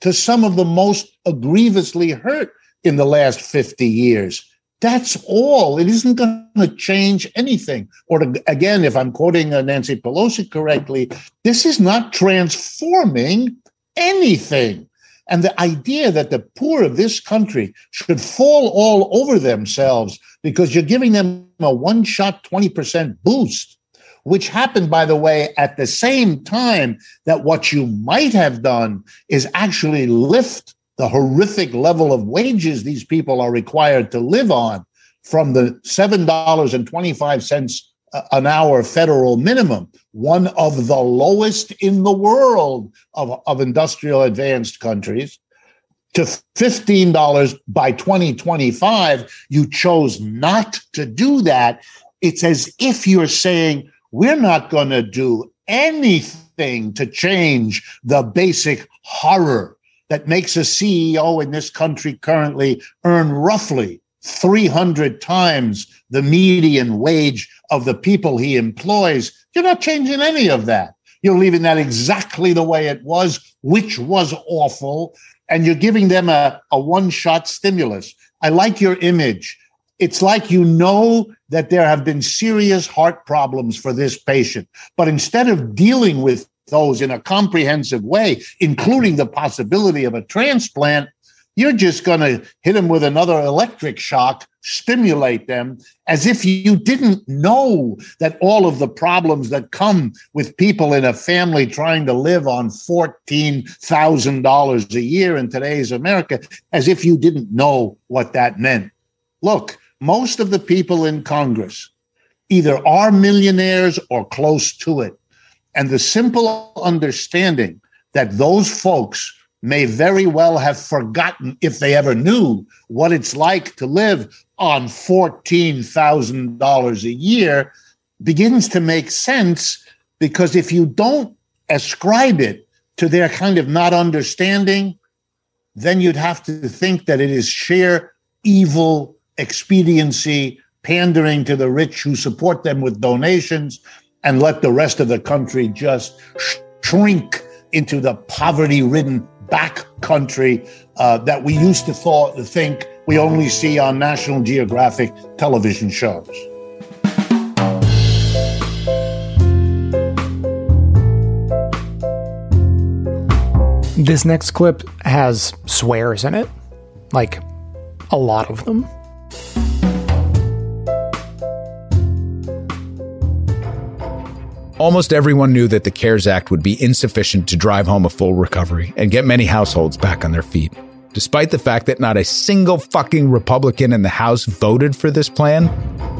to some of the most grievously hurt in the last 50 years. That's all. It isn't going to change anything. Or to, again, if I'm quoting uh, Nancy Pelosi correctly, this is not transforming anything. And the idea that the poor of this country should fall all over themselves because you're giving them a one shot 20% boost, which happened, by the way, at the same time that what you might have done is actually lift the horrific level of wages these people are required to live on from the $7.25 uh, an hour federal minimum, one of the lowest in the world of, of industrial advanced countries, to $15 by 2025. You chose not to do that. It's as if you're saying, we're not going to do anything to change the basic horror that makes a CEO in this country currently earn roughly 300 times the median wage of the people he employs. You're not changing any of that. You're leaving that exactly the way it was, which was awful. And you're giving them a, a one shot stimulus. I like your image. It's like you know that there have been serious heart problems for this patient. But instead of dealing with those in a comprehensive way, including the possibility of a transplant, you're just going to hit them with another electric shock, stimulate them, as if you didn't know that all of the problems that come with people in a family trying to live on $14,000 a year in today's America, as if you didn't know what that meant. Look, most of the people in Congress either are millionaires or close to it. And the simple understanding that those folks may very well have forgotten, if they ever knew, what it's like to live on $14,000 a year begins to make sense. Because if you don't ascribe it to their kind of not understanding, then you'd have to think that it is sheer evil expediency, pandering to the rich who support them with donations, and let the rest of the country just shrink into the poverty ridden back country uh, that we used to thought, think we only see on National Geographic television shows. This next clip has swears in it, like a lot of them. Almost everyone knew that the CARES Act would be insufficient to drive home a full recovery and get many households back on their feet. Despite the fact that not a single fucking Republican in the House voted for this plan,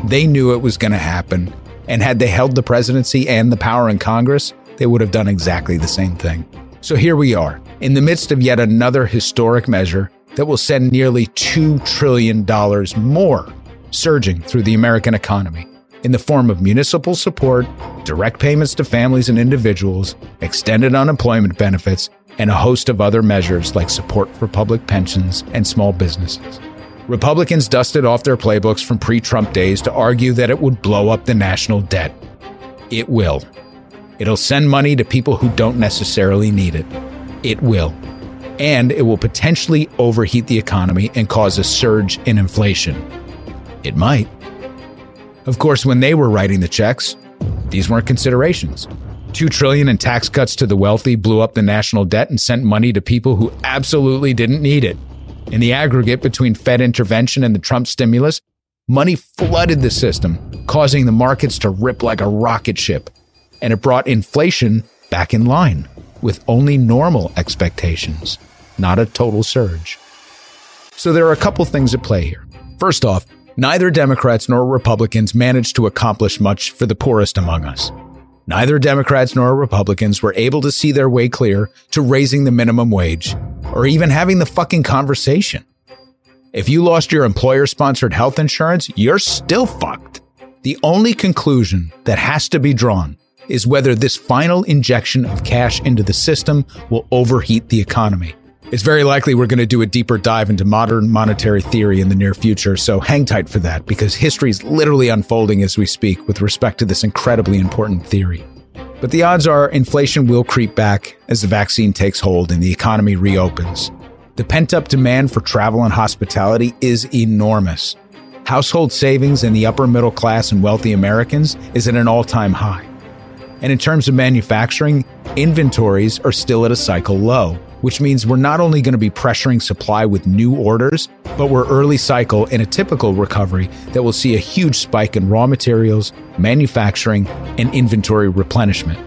they knew it was going to happen. And had they held the presidency and the power in Congress, they would have done exactly the same thing. So here we are, in the midst of yet another historic measure that will send nearly $2 trillion more surging through the American economy in the form of municipal support, direct payments to families and individuals, extended unemployment benefits, and a host of other measures like support for public pensions and small businesses. Republicans dusted off their playbooks from pre Trump days to argue that it would blow up the national debt. It will. It'll send money to people who don't necessarily need it. It will. And it will potentially overheat the economy and cause a surge in inflation. It might. Of course, when they were writing the checks, these weren't considerations. 2 trillion in tax cuts to the wealthy blew up the national debt and sent money to people who absolutely didn't need it. In the aggregate between Fed intervention and the Trump stimulus, money flooded the system, causing the markets to rip like a rocket ship and it brought inflation back in line with only normal expectations, not a total surge. So there are a couple things at play here. First off, neither Democrats nor Republicans managed to accomplish much for the poorest among us. Neither Democrats nor Republicans were able to see their way clear to raising the minimum wage or even having the fucking conversation. If you lost your employer sponsored health insurance, you're still fucked. The only conclusion that has to be drawn is whether this final injection of cash into the system will overheat the economy. It's very likely we're going to do a deeper dive into modern monetary theory in the near future, so hang tight for that because history is literally unfolding as we speak with respect to this incredibly important theory. But the odds are inflation will creep back as the vaccine takes hold and the economy reopens. The pent up demand for travel and hospitality is enormous. Household savings in the upper middle class and wealthy Americans is at an all time high. And in terms of manufacturing, inventories are still at a cycle low, which means we're not only going to be pressuring supply with new orders, but we're early cycle in a typical recovery that will see a huge spike in raw materials, manufacturing, and inventory replenishment.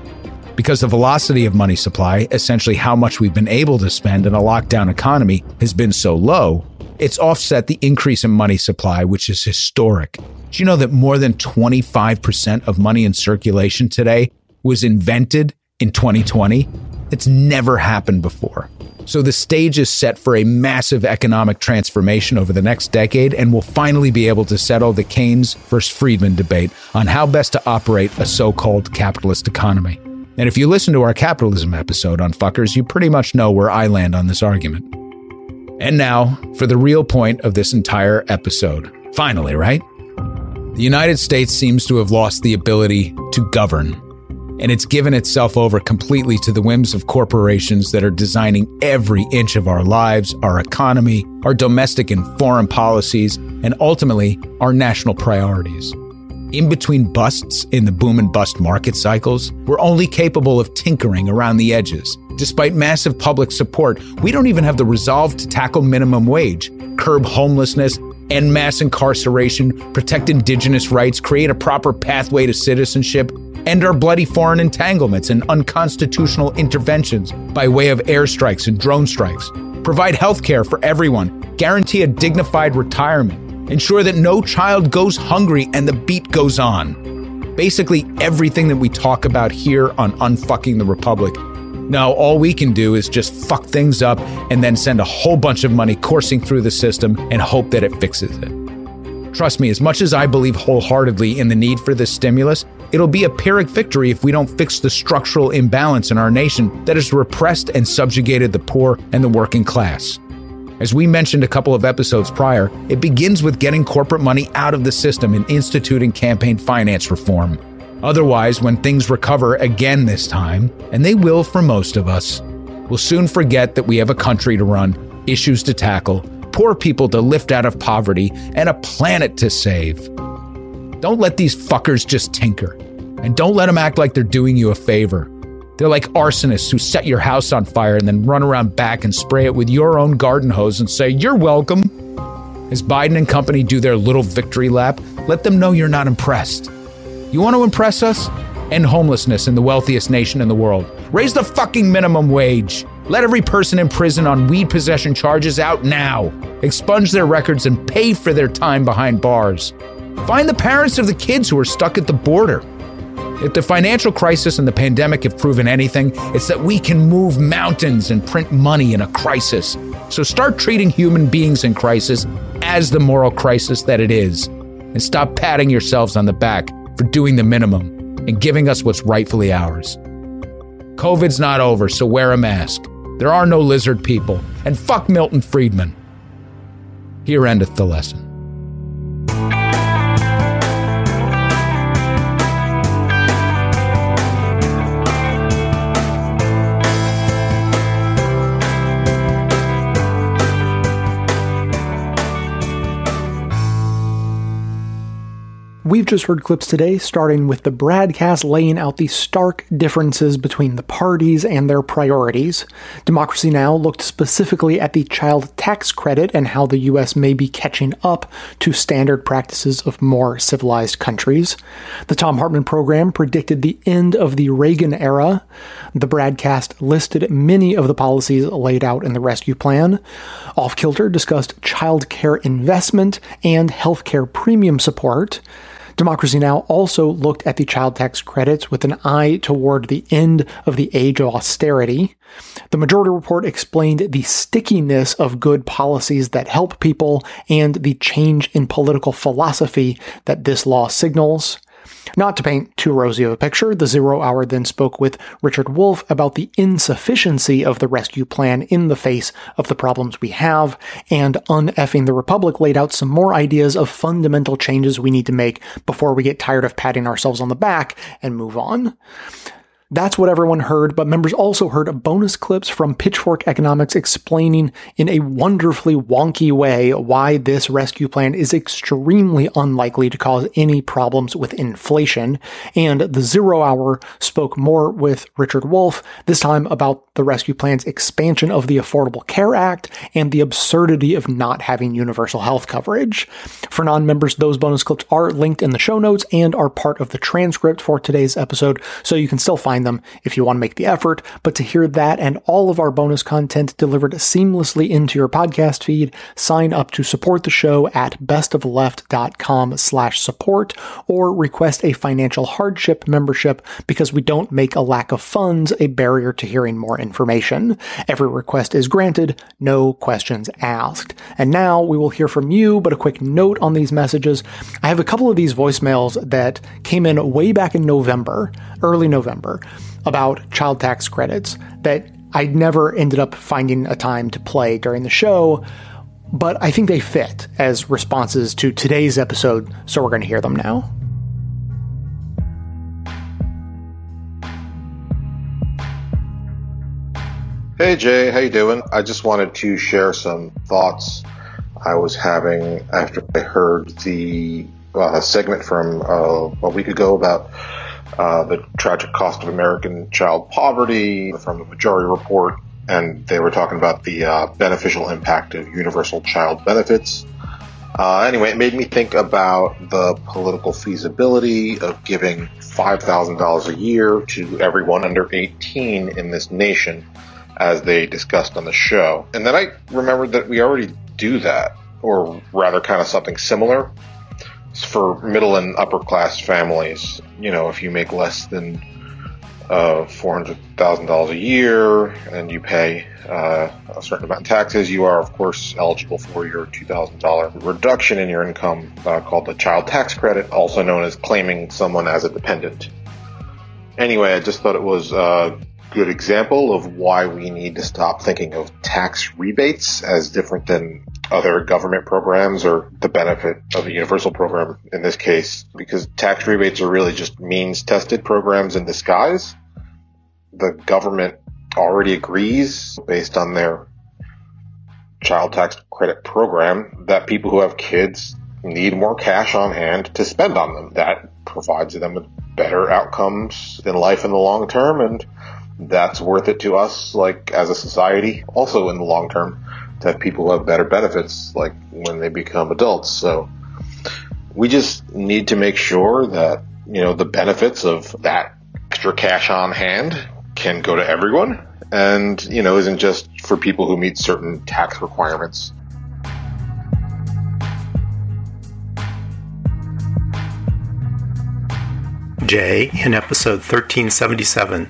Because the velocity of money supply, essentially how much we've been able to spend in a lockdown economy, has been so low, it's offset the increase in money supply, which is historic. Do you know that more than 25% of money in circulation today was invented in 2020. It's never happened before. So the stage is set for a massive economic transformation over the next decade, and we'll finally be able to settle the Keynes versus Friedman debate on how best to operate a so called capitalist economy. And if you listen to our capitalism episode on fuckers, you pretty much know where I land on this argument. And now for the real point of this entire episode. Finally, right? The United States seems to have lost the ability to govern and it's given itself over completely to the whims of corporations that are designing every inch of our lives, our economy, our domestic and foreign policies, and ultimately our national priorities. In between busts in the boom and bust market cycles, we're only capable of tinkering around the edges. Despite massive public support, we don't even have the resolve to tackle minimum wage, curb homelessness, end mass incarceration, protect indigenous rights, create a proper pathway to citizenship, end our bloody foreign entanglements and unconstitutional interventions by way of airstrikes and drone strikes, provide health care for everyone, guarantee a dignified retirement, ensure that no child goes hungry and the beat goes on. Basically, everything that we talk about here on Unfucking the Republic. Now, all we can do is just fuck things up and then send a whole bunch of money coursing through the system and hope that it fixes it. Trust me, as much as I believe wholeheartedly in the need for this stimulus, It'll be a Pyrrhic victory if we don't fix the structural imbalance in our nation that has repressed and subjugated the poor and the working class. As we mentioned a couple of episodes prior, it begins with getting corporate money out of the system and instituting campaign finance reform. Otherwise, when things recover again this time, and they will for most of us, we'll soon forget that we have a country to run, issues to tackle, poor people to lift out of poverty, and a planet to save. Don't let these fuckers just tinker. And don't let them act like they're doing you a favor. They're like arsonists who set your house on fire and then run around back and spray it with your own garden hose and say, You're welcome. As Biden and company do their little victory lap, let them know you're not impressed. You want to impress us? End homelessness in the wealthiest nation in the world. Raise the fucking minimum wage. Let every person in prison on weed possession charges out now. Expunge their records and pay for their time behind bars. Find the parents of the kids who are stuck at the border. If the financial crisis and the pandemic have proven anything, it's that we can move mountains and print money in a crisis. So start treating human beings in crisis as the moral crisis that it is. And stop patting yourselves on the back for doing the minimum and giving us what's rightfully ours. COVID's not over, so wear a mask. There are no lizard people. And fuck Milton Friedman. Here endeth the lesson. We've just heard clips today, starting with the Bradcast laying out the stark differences between the parties and their priorities. Democracy Now! looked specifically at the child tax credit and how the U.S. may be catching up to standard practices of more civilized countries. The Thom Hartmann program predicted the end of the Reagan era. The Bradcast listed many of the policies laid out in the rescue plan. Off Kilter discussed child care investment and healthcare premium support. Democracy Now! also looked at the child tax credits with an eye toward the end of the age of austerity. The majority report explained the stickiness of good policies that help people and the change in political philosophy that this law signals. Not to paint too rosy of a picture, the Zero Hour then spoke with Richard Wolff about the insufficiency of the rescue plan in the face of the problems we have, and Uneffing the Republic laid out some more ideas of fundamental changes we need to make before we get tired of patting ourselves on the back and move on. That's what everyone heard, but members also heard bonus clips from Pitchfork Economics explaining in a wonderfully wonky way why this rescue plan is extremely unlikely to cause any problems with inflation. And the Zero Hour spoke more with Richard Wolff, this time about the rescue plan's expansion of the Affordable Care Act and the absurdity of not having universal health coverage. For non members, those bonus clips are linked in the show notes and are part of the transcript for today's episode, so you can still find them if you want to make the effort. But to hear that and all of our bonus content delivered seamlessly into your podcast feed, sign up to support the show at bestofleft.com slash support or request a financial hardship membership because we don't make a lack of funds a barrier to hearing more information. Every request is granted, no questions asked. And now we will hear from you, but a quick note on these messages. I have a couple of these voicemails that came in way back in November, early November, about child tax credits that I never ended up finding a time to play during the show, but I think they fit as responses to today's episode, so we're going to hear them now. Hey Jay, how you doing? I just wanted to share some thoughts I was having after I heard the uh, segment from uh, a week ago about uh, the tragic cost of American child poverty from the Majority Report, and they were talking about the uh, beneficial impact of universal child benefits. Uh, anyway, it made me think about the political feasibility of giving $5,000 a year to everyone under 18 in this nation as they discussed on the show. And then I remembered that we already do that, or rather, kind of something similar for middle and upper class families. You know, if you make less than of $400,000 a year and you pay uh, a certain amount in taxes, you are, of course, eligible for your $2,000 reduction in your income uh, called the child tax credit, also known as claiming someone as a dependent. Anyway, I just thought it was a good example of why we need to stop thinking of tax rebates as different than other government programs or the benefit of a universal program in this case, because tax rebates are really just means tested programs in disguise. The government already agrees based on their child tax credit program that people who have kids need more cash on hand to spend on them. That provides them with better outcomes in life in the long term and that's worth it to us like as a society also in the long term to have people have better benefits like when they become adults. So we just need to make sure that, you know, the benefits of that extra cash on hand can go to everyone and, you know, isn't just for people who meet certain tax requirements. Jay, in episode 1377,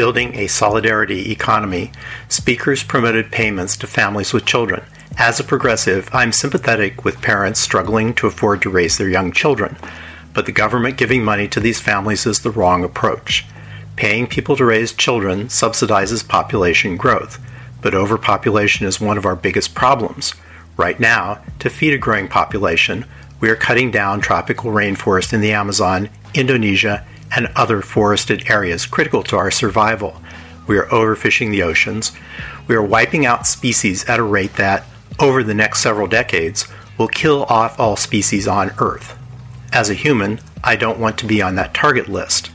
Building a Solidarity Economy, speakers promoted payments to families with children. As a progressive, I'm sympathetic with parents struggling to afford to raise their young children, but the government giving money to these families is the wrong approach. Paying people to raise children subsidizes population growth, but overpopulation is one of our biggest problems. Right now, to feed a growing population, we are cutting down tropical rainforest in the Amazon, Indonesia, and other forested areas critical to our survival. We are overfishing the oceans. We are wiping out species at a rate that, over the next several decades, will kill off all species on Earth. As a human, I don't want to be on that target list.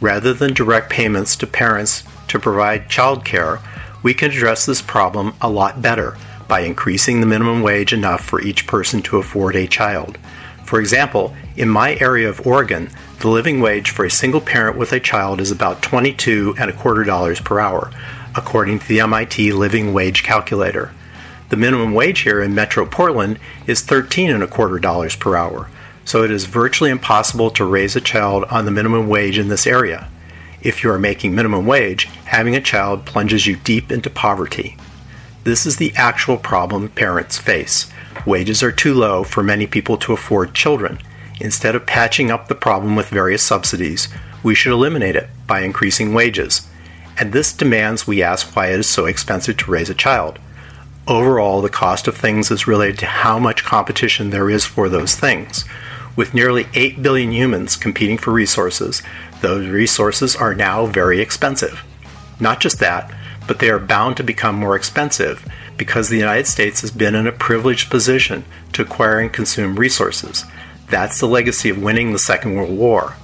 Rather than direct payments to parents to provide child care, we can address this problem a lot better by increasing the minimum wage enough for each person to afford a child. For example, in my area of Oregon, the living wage for a single parent with a child is about 22 and a quarter dollars per hour, according to the MIT Living Wage Calculator. The minimum wage here in Metro Portland is 13 and a quarter dollars per hour, so it is virtually impossible to raise a child on the minimum wage in this area. If you are making minimum wage, having a child plunges you deep into poverty. This is the actual problem parents face. Wages are too low for many people to afford children. Instead of patching up the problem with various subsidies, we should eliminate it by increasing wages. And this demands we ask why it is so expensive to raise a child. Overall, the cost of things is related to how much competition there is for those things. With nearly 8 billion humans competing for resources, those resources are now very expensive. Not just that, but they are bound to become more expensive because the United States has been in a privileged position to acquire and consume resources. That's the legacy of winning the Second World War.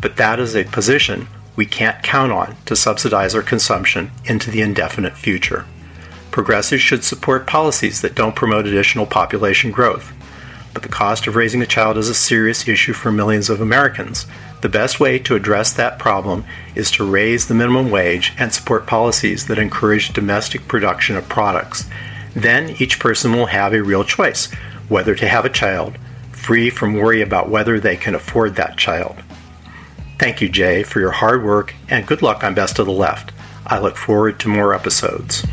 But that is a position we can't count on to subsidize our consumption into the indefinite future. Progressives should support policies that don't promote additional population growth. But the cost of raising a child is a serious issue for millions of Americans. The best way to address that problem is to raise the minimum wage and support policies that encourage domestic production of products. Then each person will have a real choice whether to have a child, free from worry about whether they can afford that child. Thank you, Jay, for your hard work and good luck on Best of the Left. I look forward to more episodes.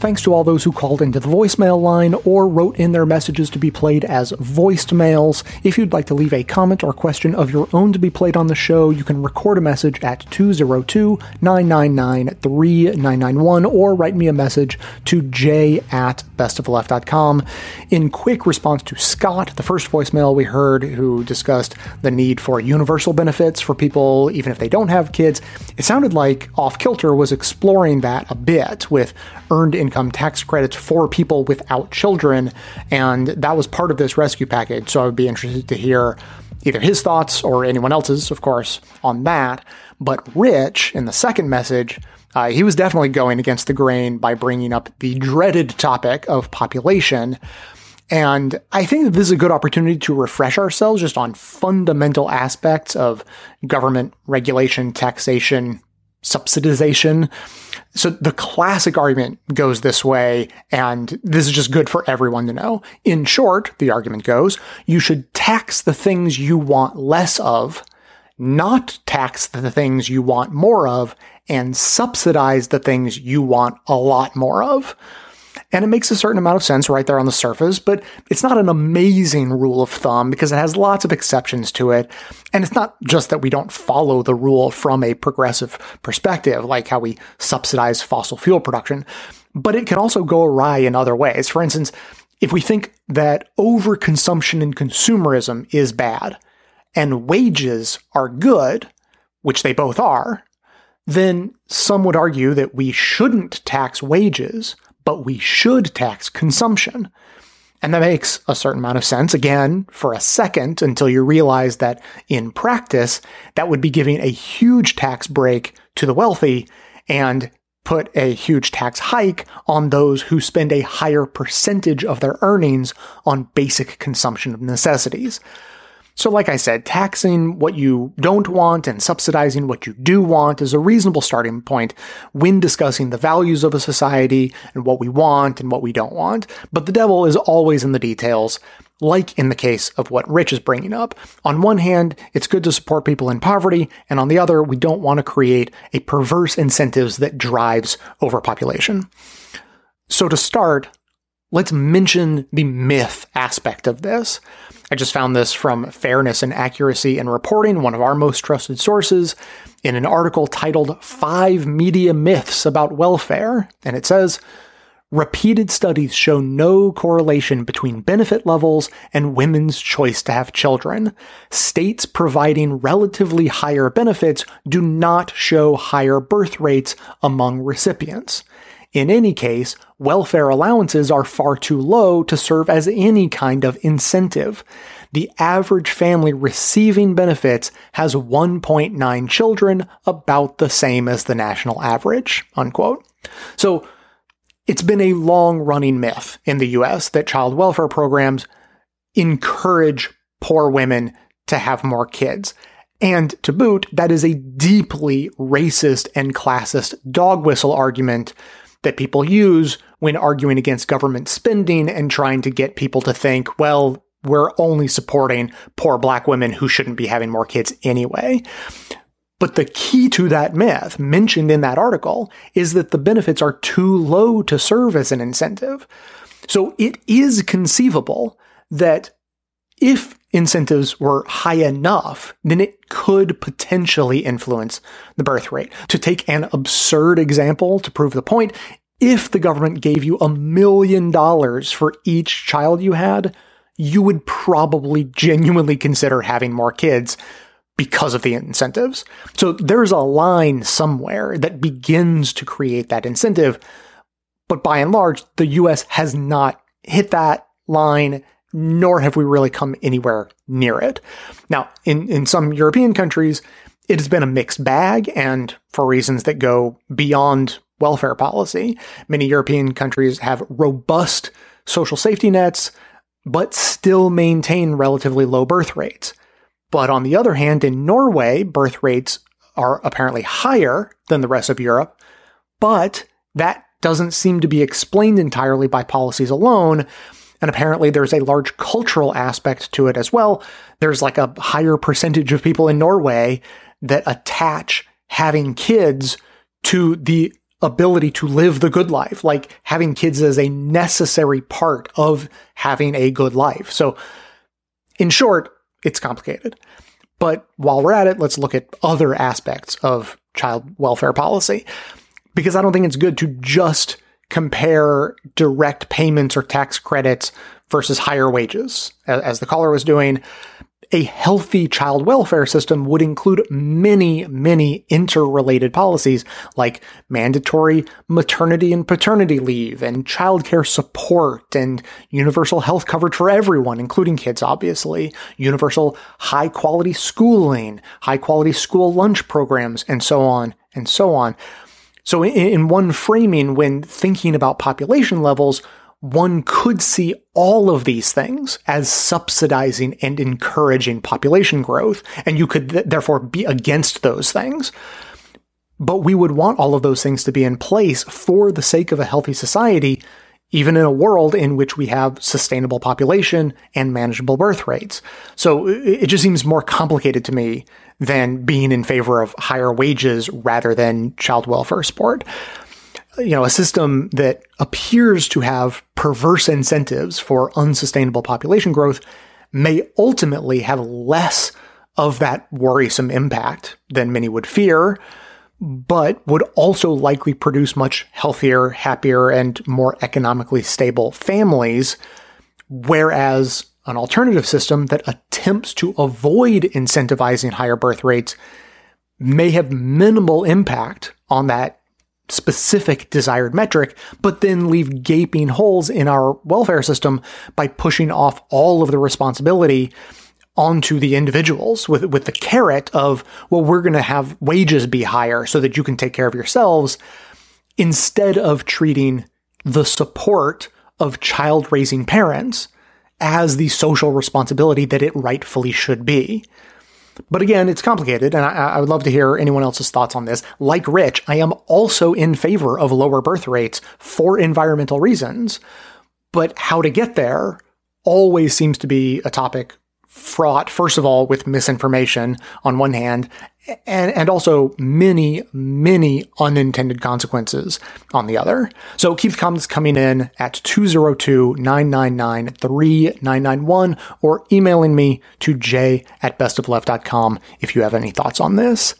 Thanks to all those who called into the voicemail line or wrote in their messages to be played as voiced mails. If you'd like to leave a comment or question of your own to be played on the show, you can record a message at 202-999-3991 or write me a message to j at bestoftheleft.com. In quick response to Scott, the first voicemail we heard who discussed the need for universal benefits for people even if they don't have kids, it sounded like Off Kilter was exploring that a bit with earned income tax credits for people without children. And that was part of this rescue package. So I would be interested to hear either his thoughts or anyone else's, of course, on that. But Rich, in the second message, uh, he was definitely going against the grain by bringing up the dreaded topic of population. And I think that this is a good opportunity to refresh ourselves just on fundamental aspects of government regulation, taxation, subsidization. So the classic argument goes this way, and this is just good for everyone to know. In short, the argument goes, you should tax the things you want less of, not tax the things you want more of, and subsidize the things you want a lot more of. And it makes a certain amount of sense right there on the surface, but it's not an amazing rule of thumb because it has lots of exceptions to it. And it's not just that we don't follow the rule from a progressive perspective, like how we subsidize fossil fuel production, but it can also go awry in other ways. For instance, if we think that overconsumption and consumerism is bad and wages are good, which they both are, then some would argue that we shouldn't tax wages but we should tax consumption. And that makes a certain amount of sense, again, for a second, until you realize that in practice, that would be giving a huge tax break to the wealthy and put a huge tax hike on those who spend a higher percentage of their earnings on basic consumption of necessities. So, like I said, taxing what you don't want and subsidizing what you do want is a reasonable starting point when discussing the values of a society and what we want and what we don't want. But the devil is always in the details, like in the case of what Rich is bringing up. On one hand, it's good to support people in poverty, and on the other, we don't want to create a perverse incentives that drives overpopulation. So, to start, let's mention the myth aspect of this. I just found this from Fairness and Accuracy in Reporting, one of our most trusted sources, in an article titled Five Media Myths About Welfare. And it says, Repeated studies show no correlation between benefit levels and women's choice to have children. States providing relatively higher benefits do not show higher birth rates among recipients. In any case, welfare allowances are far too low to serve as any kind of incentive. The average family receiving benefits has 1.9 children, about the same as the national average. Unquote. So, it's been a long running myth in the US that child welfare programs encourage poor women to have more kids. And to boot, that is a deeply racist and classist dog whistle argument that people use when arguing against government spending and trying to get people to think, well, we're only supporting poor black women who shouldn't be having more kids anyway. But the key to that myth mentioned in that article is that the benefits are too low to serve as an incentive. So it is conceivable that if incentives were high enough, then it could potentially influence the birth rate. To take an absurd example to prove the point, if the government gave you a million dollars for each child you had, you would probably genuinely consider having more kids because of the incentives. So there's a line somewhere that begins to create that incentive. But by and large, the US has not hit that line nor have we really come anywhere near it. Now, in, in some European countries, it has been a mixed bag, and for reasons that go beyond welfare policy, many European countries have robust social safety nets, but still maintain relatively low birth rates. But on the other hand, in Norway, birth rates are apparently higher than the rest of Europe, but that doesn't seem to be explained entirely by policies alone. And apparently there's a large cultural aspect to it as well. There's like a higher percentage of people in Norway that attach having kids to the ability to live the good life, like having kids as a necessary part of having a good life. So in short, it's complicated. But while we're at it, let's look at other aspects of child welfare policy because I don't think it's good to just compare direct payments or tax credits versus higher wages, as the caller was doing. A healthy child welfare system would include many, many interrelated policies like mandatory maternity and paternity leave and childcare support and universal health coverage for everyone, including kids, obviously, universal high quality schooling, high quality school lunch programs, and so on and so on. So, in, one framing, when thinking about population levels, one could see all of these things as subsidizing and encouraging population growth, and you could th- therefore be against those things. But we would want all of those things to be in place for the sake of a healthy society, even in a world in which we have sustainable population and manageable birth rates. So it just seems more complicated to me than being in favor of higher wages rather than child welfare support. You know, a system that appears to have perverse incentives for unsustainable population growth may ultimately have less of that worrisome impact than many would fear, but would also likely produce much healthier, happier, and more economically stable families. Whereas an alternative system that attempts to avoid incentivizing higher birth rates may have minimal impact on that specific desired metric, but then leave gaping holes in our welfare system by pushing off all of the responsibility onto the individuals with with the carrot of well we're going to have wages be higher so that you can take care of yourselves instead of treating the support of child raising parents as the social responsibility that it rightfully should be. But again, it's complicated, and I, I, would love to hear anyone else's thoughts on this. Like Rich, I am also in favor of lower birth rates for environmental reasons, but how to get there always seems to be a topic fraught, first of all, with misinformation on one hand, and, and also many, many unintended consequences on the other. So keep comments coming in at 202-999-3991 or emailing me to j at bestofleft.com if you have any thoughts on this.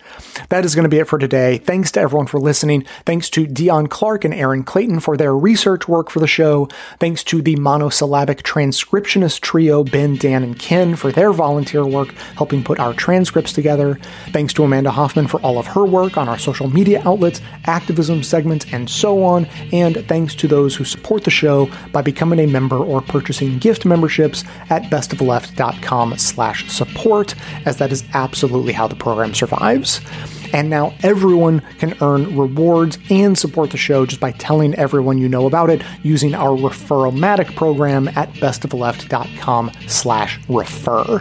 That is going to be it for today. Thanks to everyone for listening. Thanks to Dion Clark and Aaron Clayton for their research work for the show. Thanks to the monosyllabic transcriptionist trio, Ben, Dan, and Ken for their volunteer work helping put our transcripts together. Thanks to Amanda Hoffman for all of her work on our social media outlets, activism segments, and so on. And thanks to those who support the show by becoming a member or purchasing gift memberships at bestoftheleft.com slash support, as that is absolutely how the program survives. And now everyone can earn rewards and support the show just by telling everyone you know about it using our Refer-O-Matic program at bestoftheleft.com slash refer.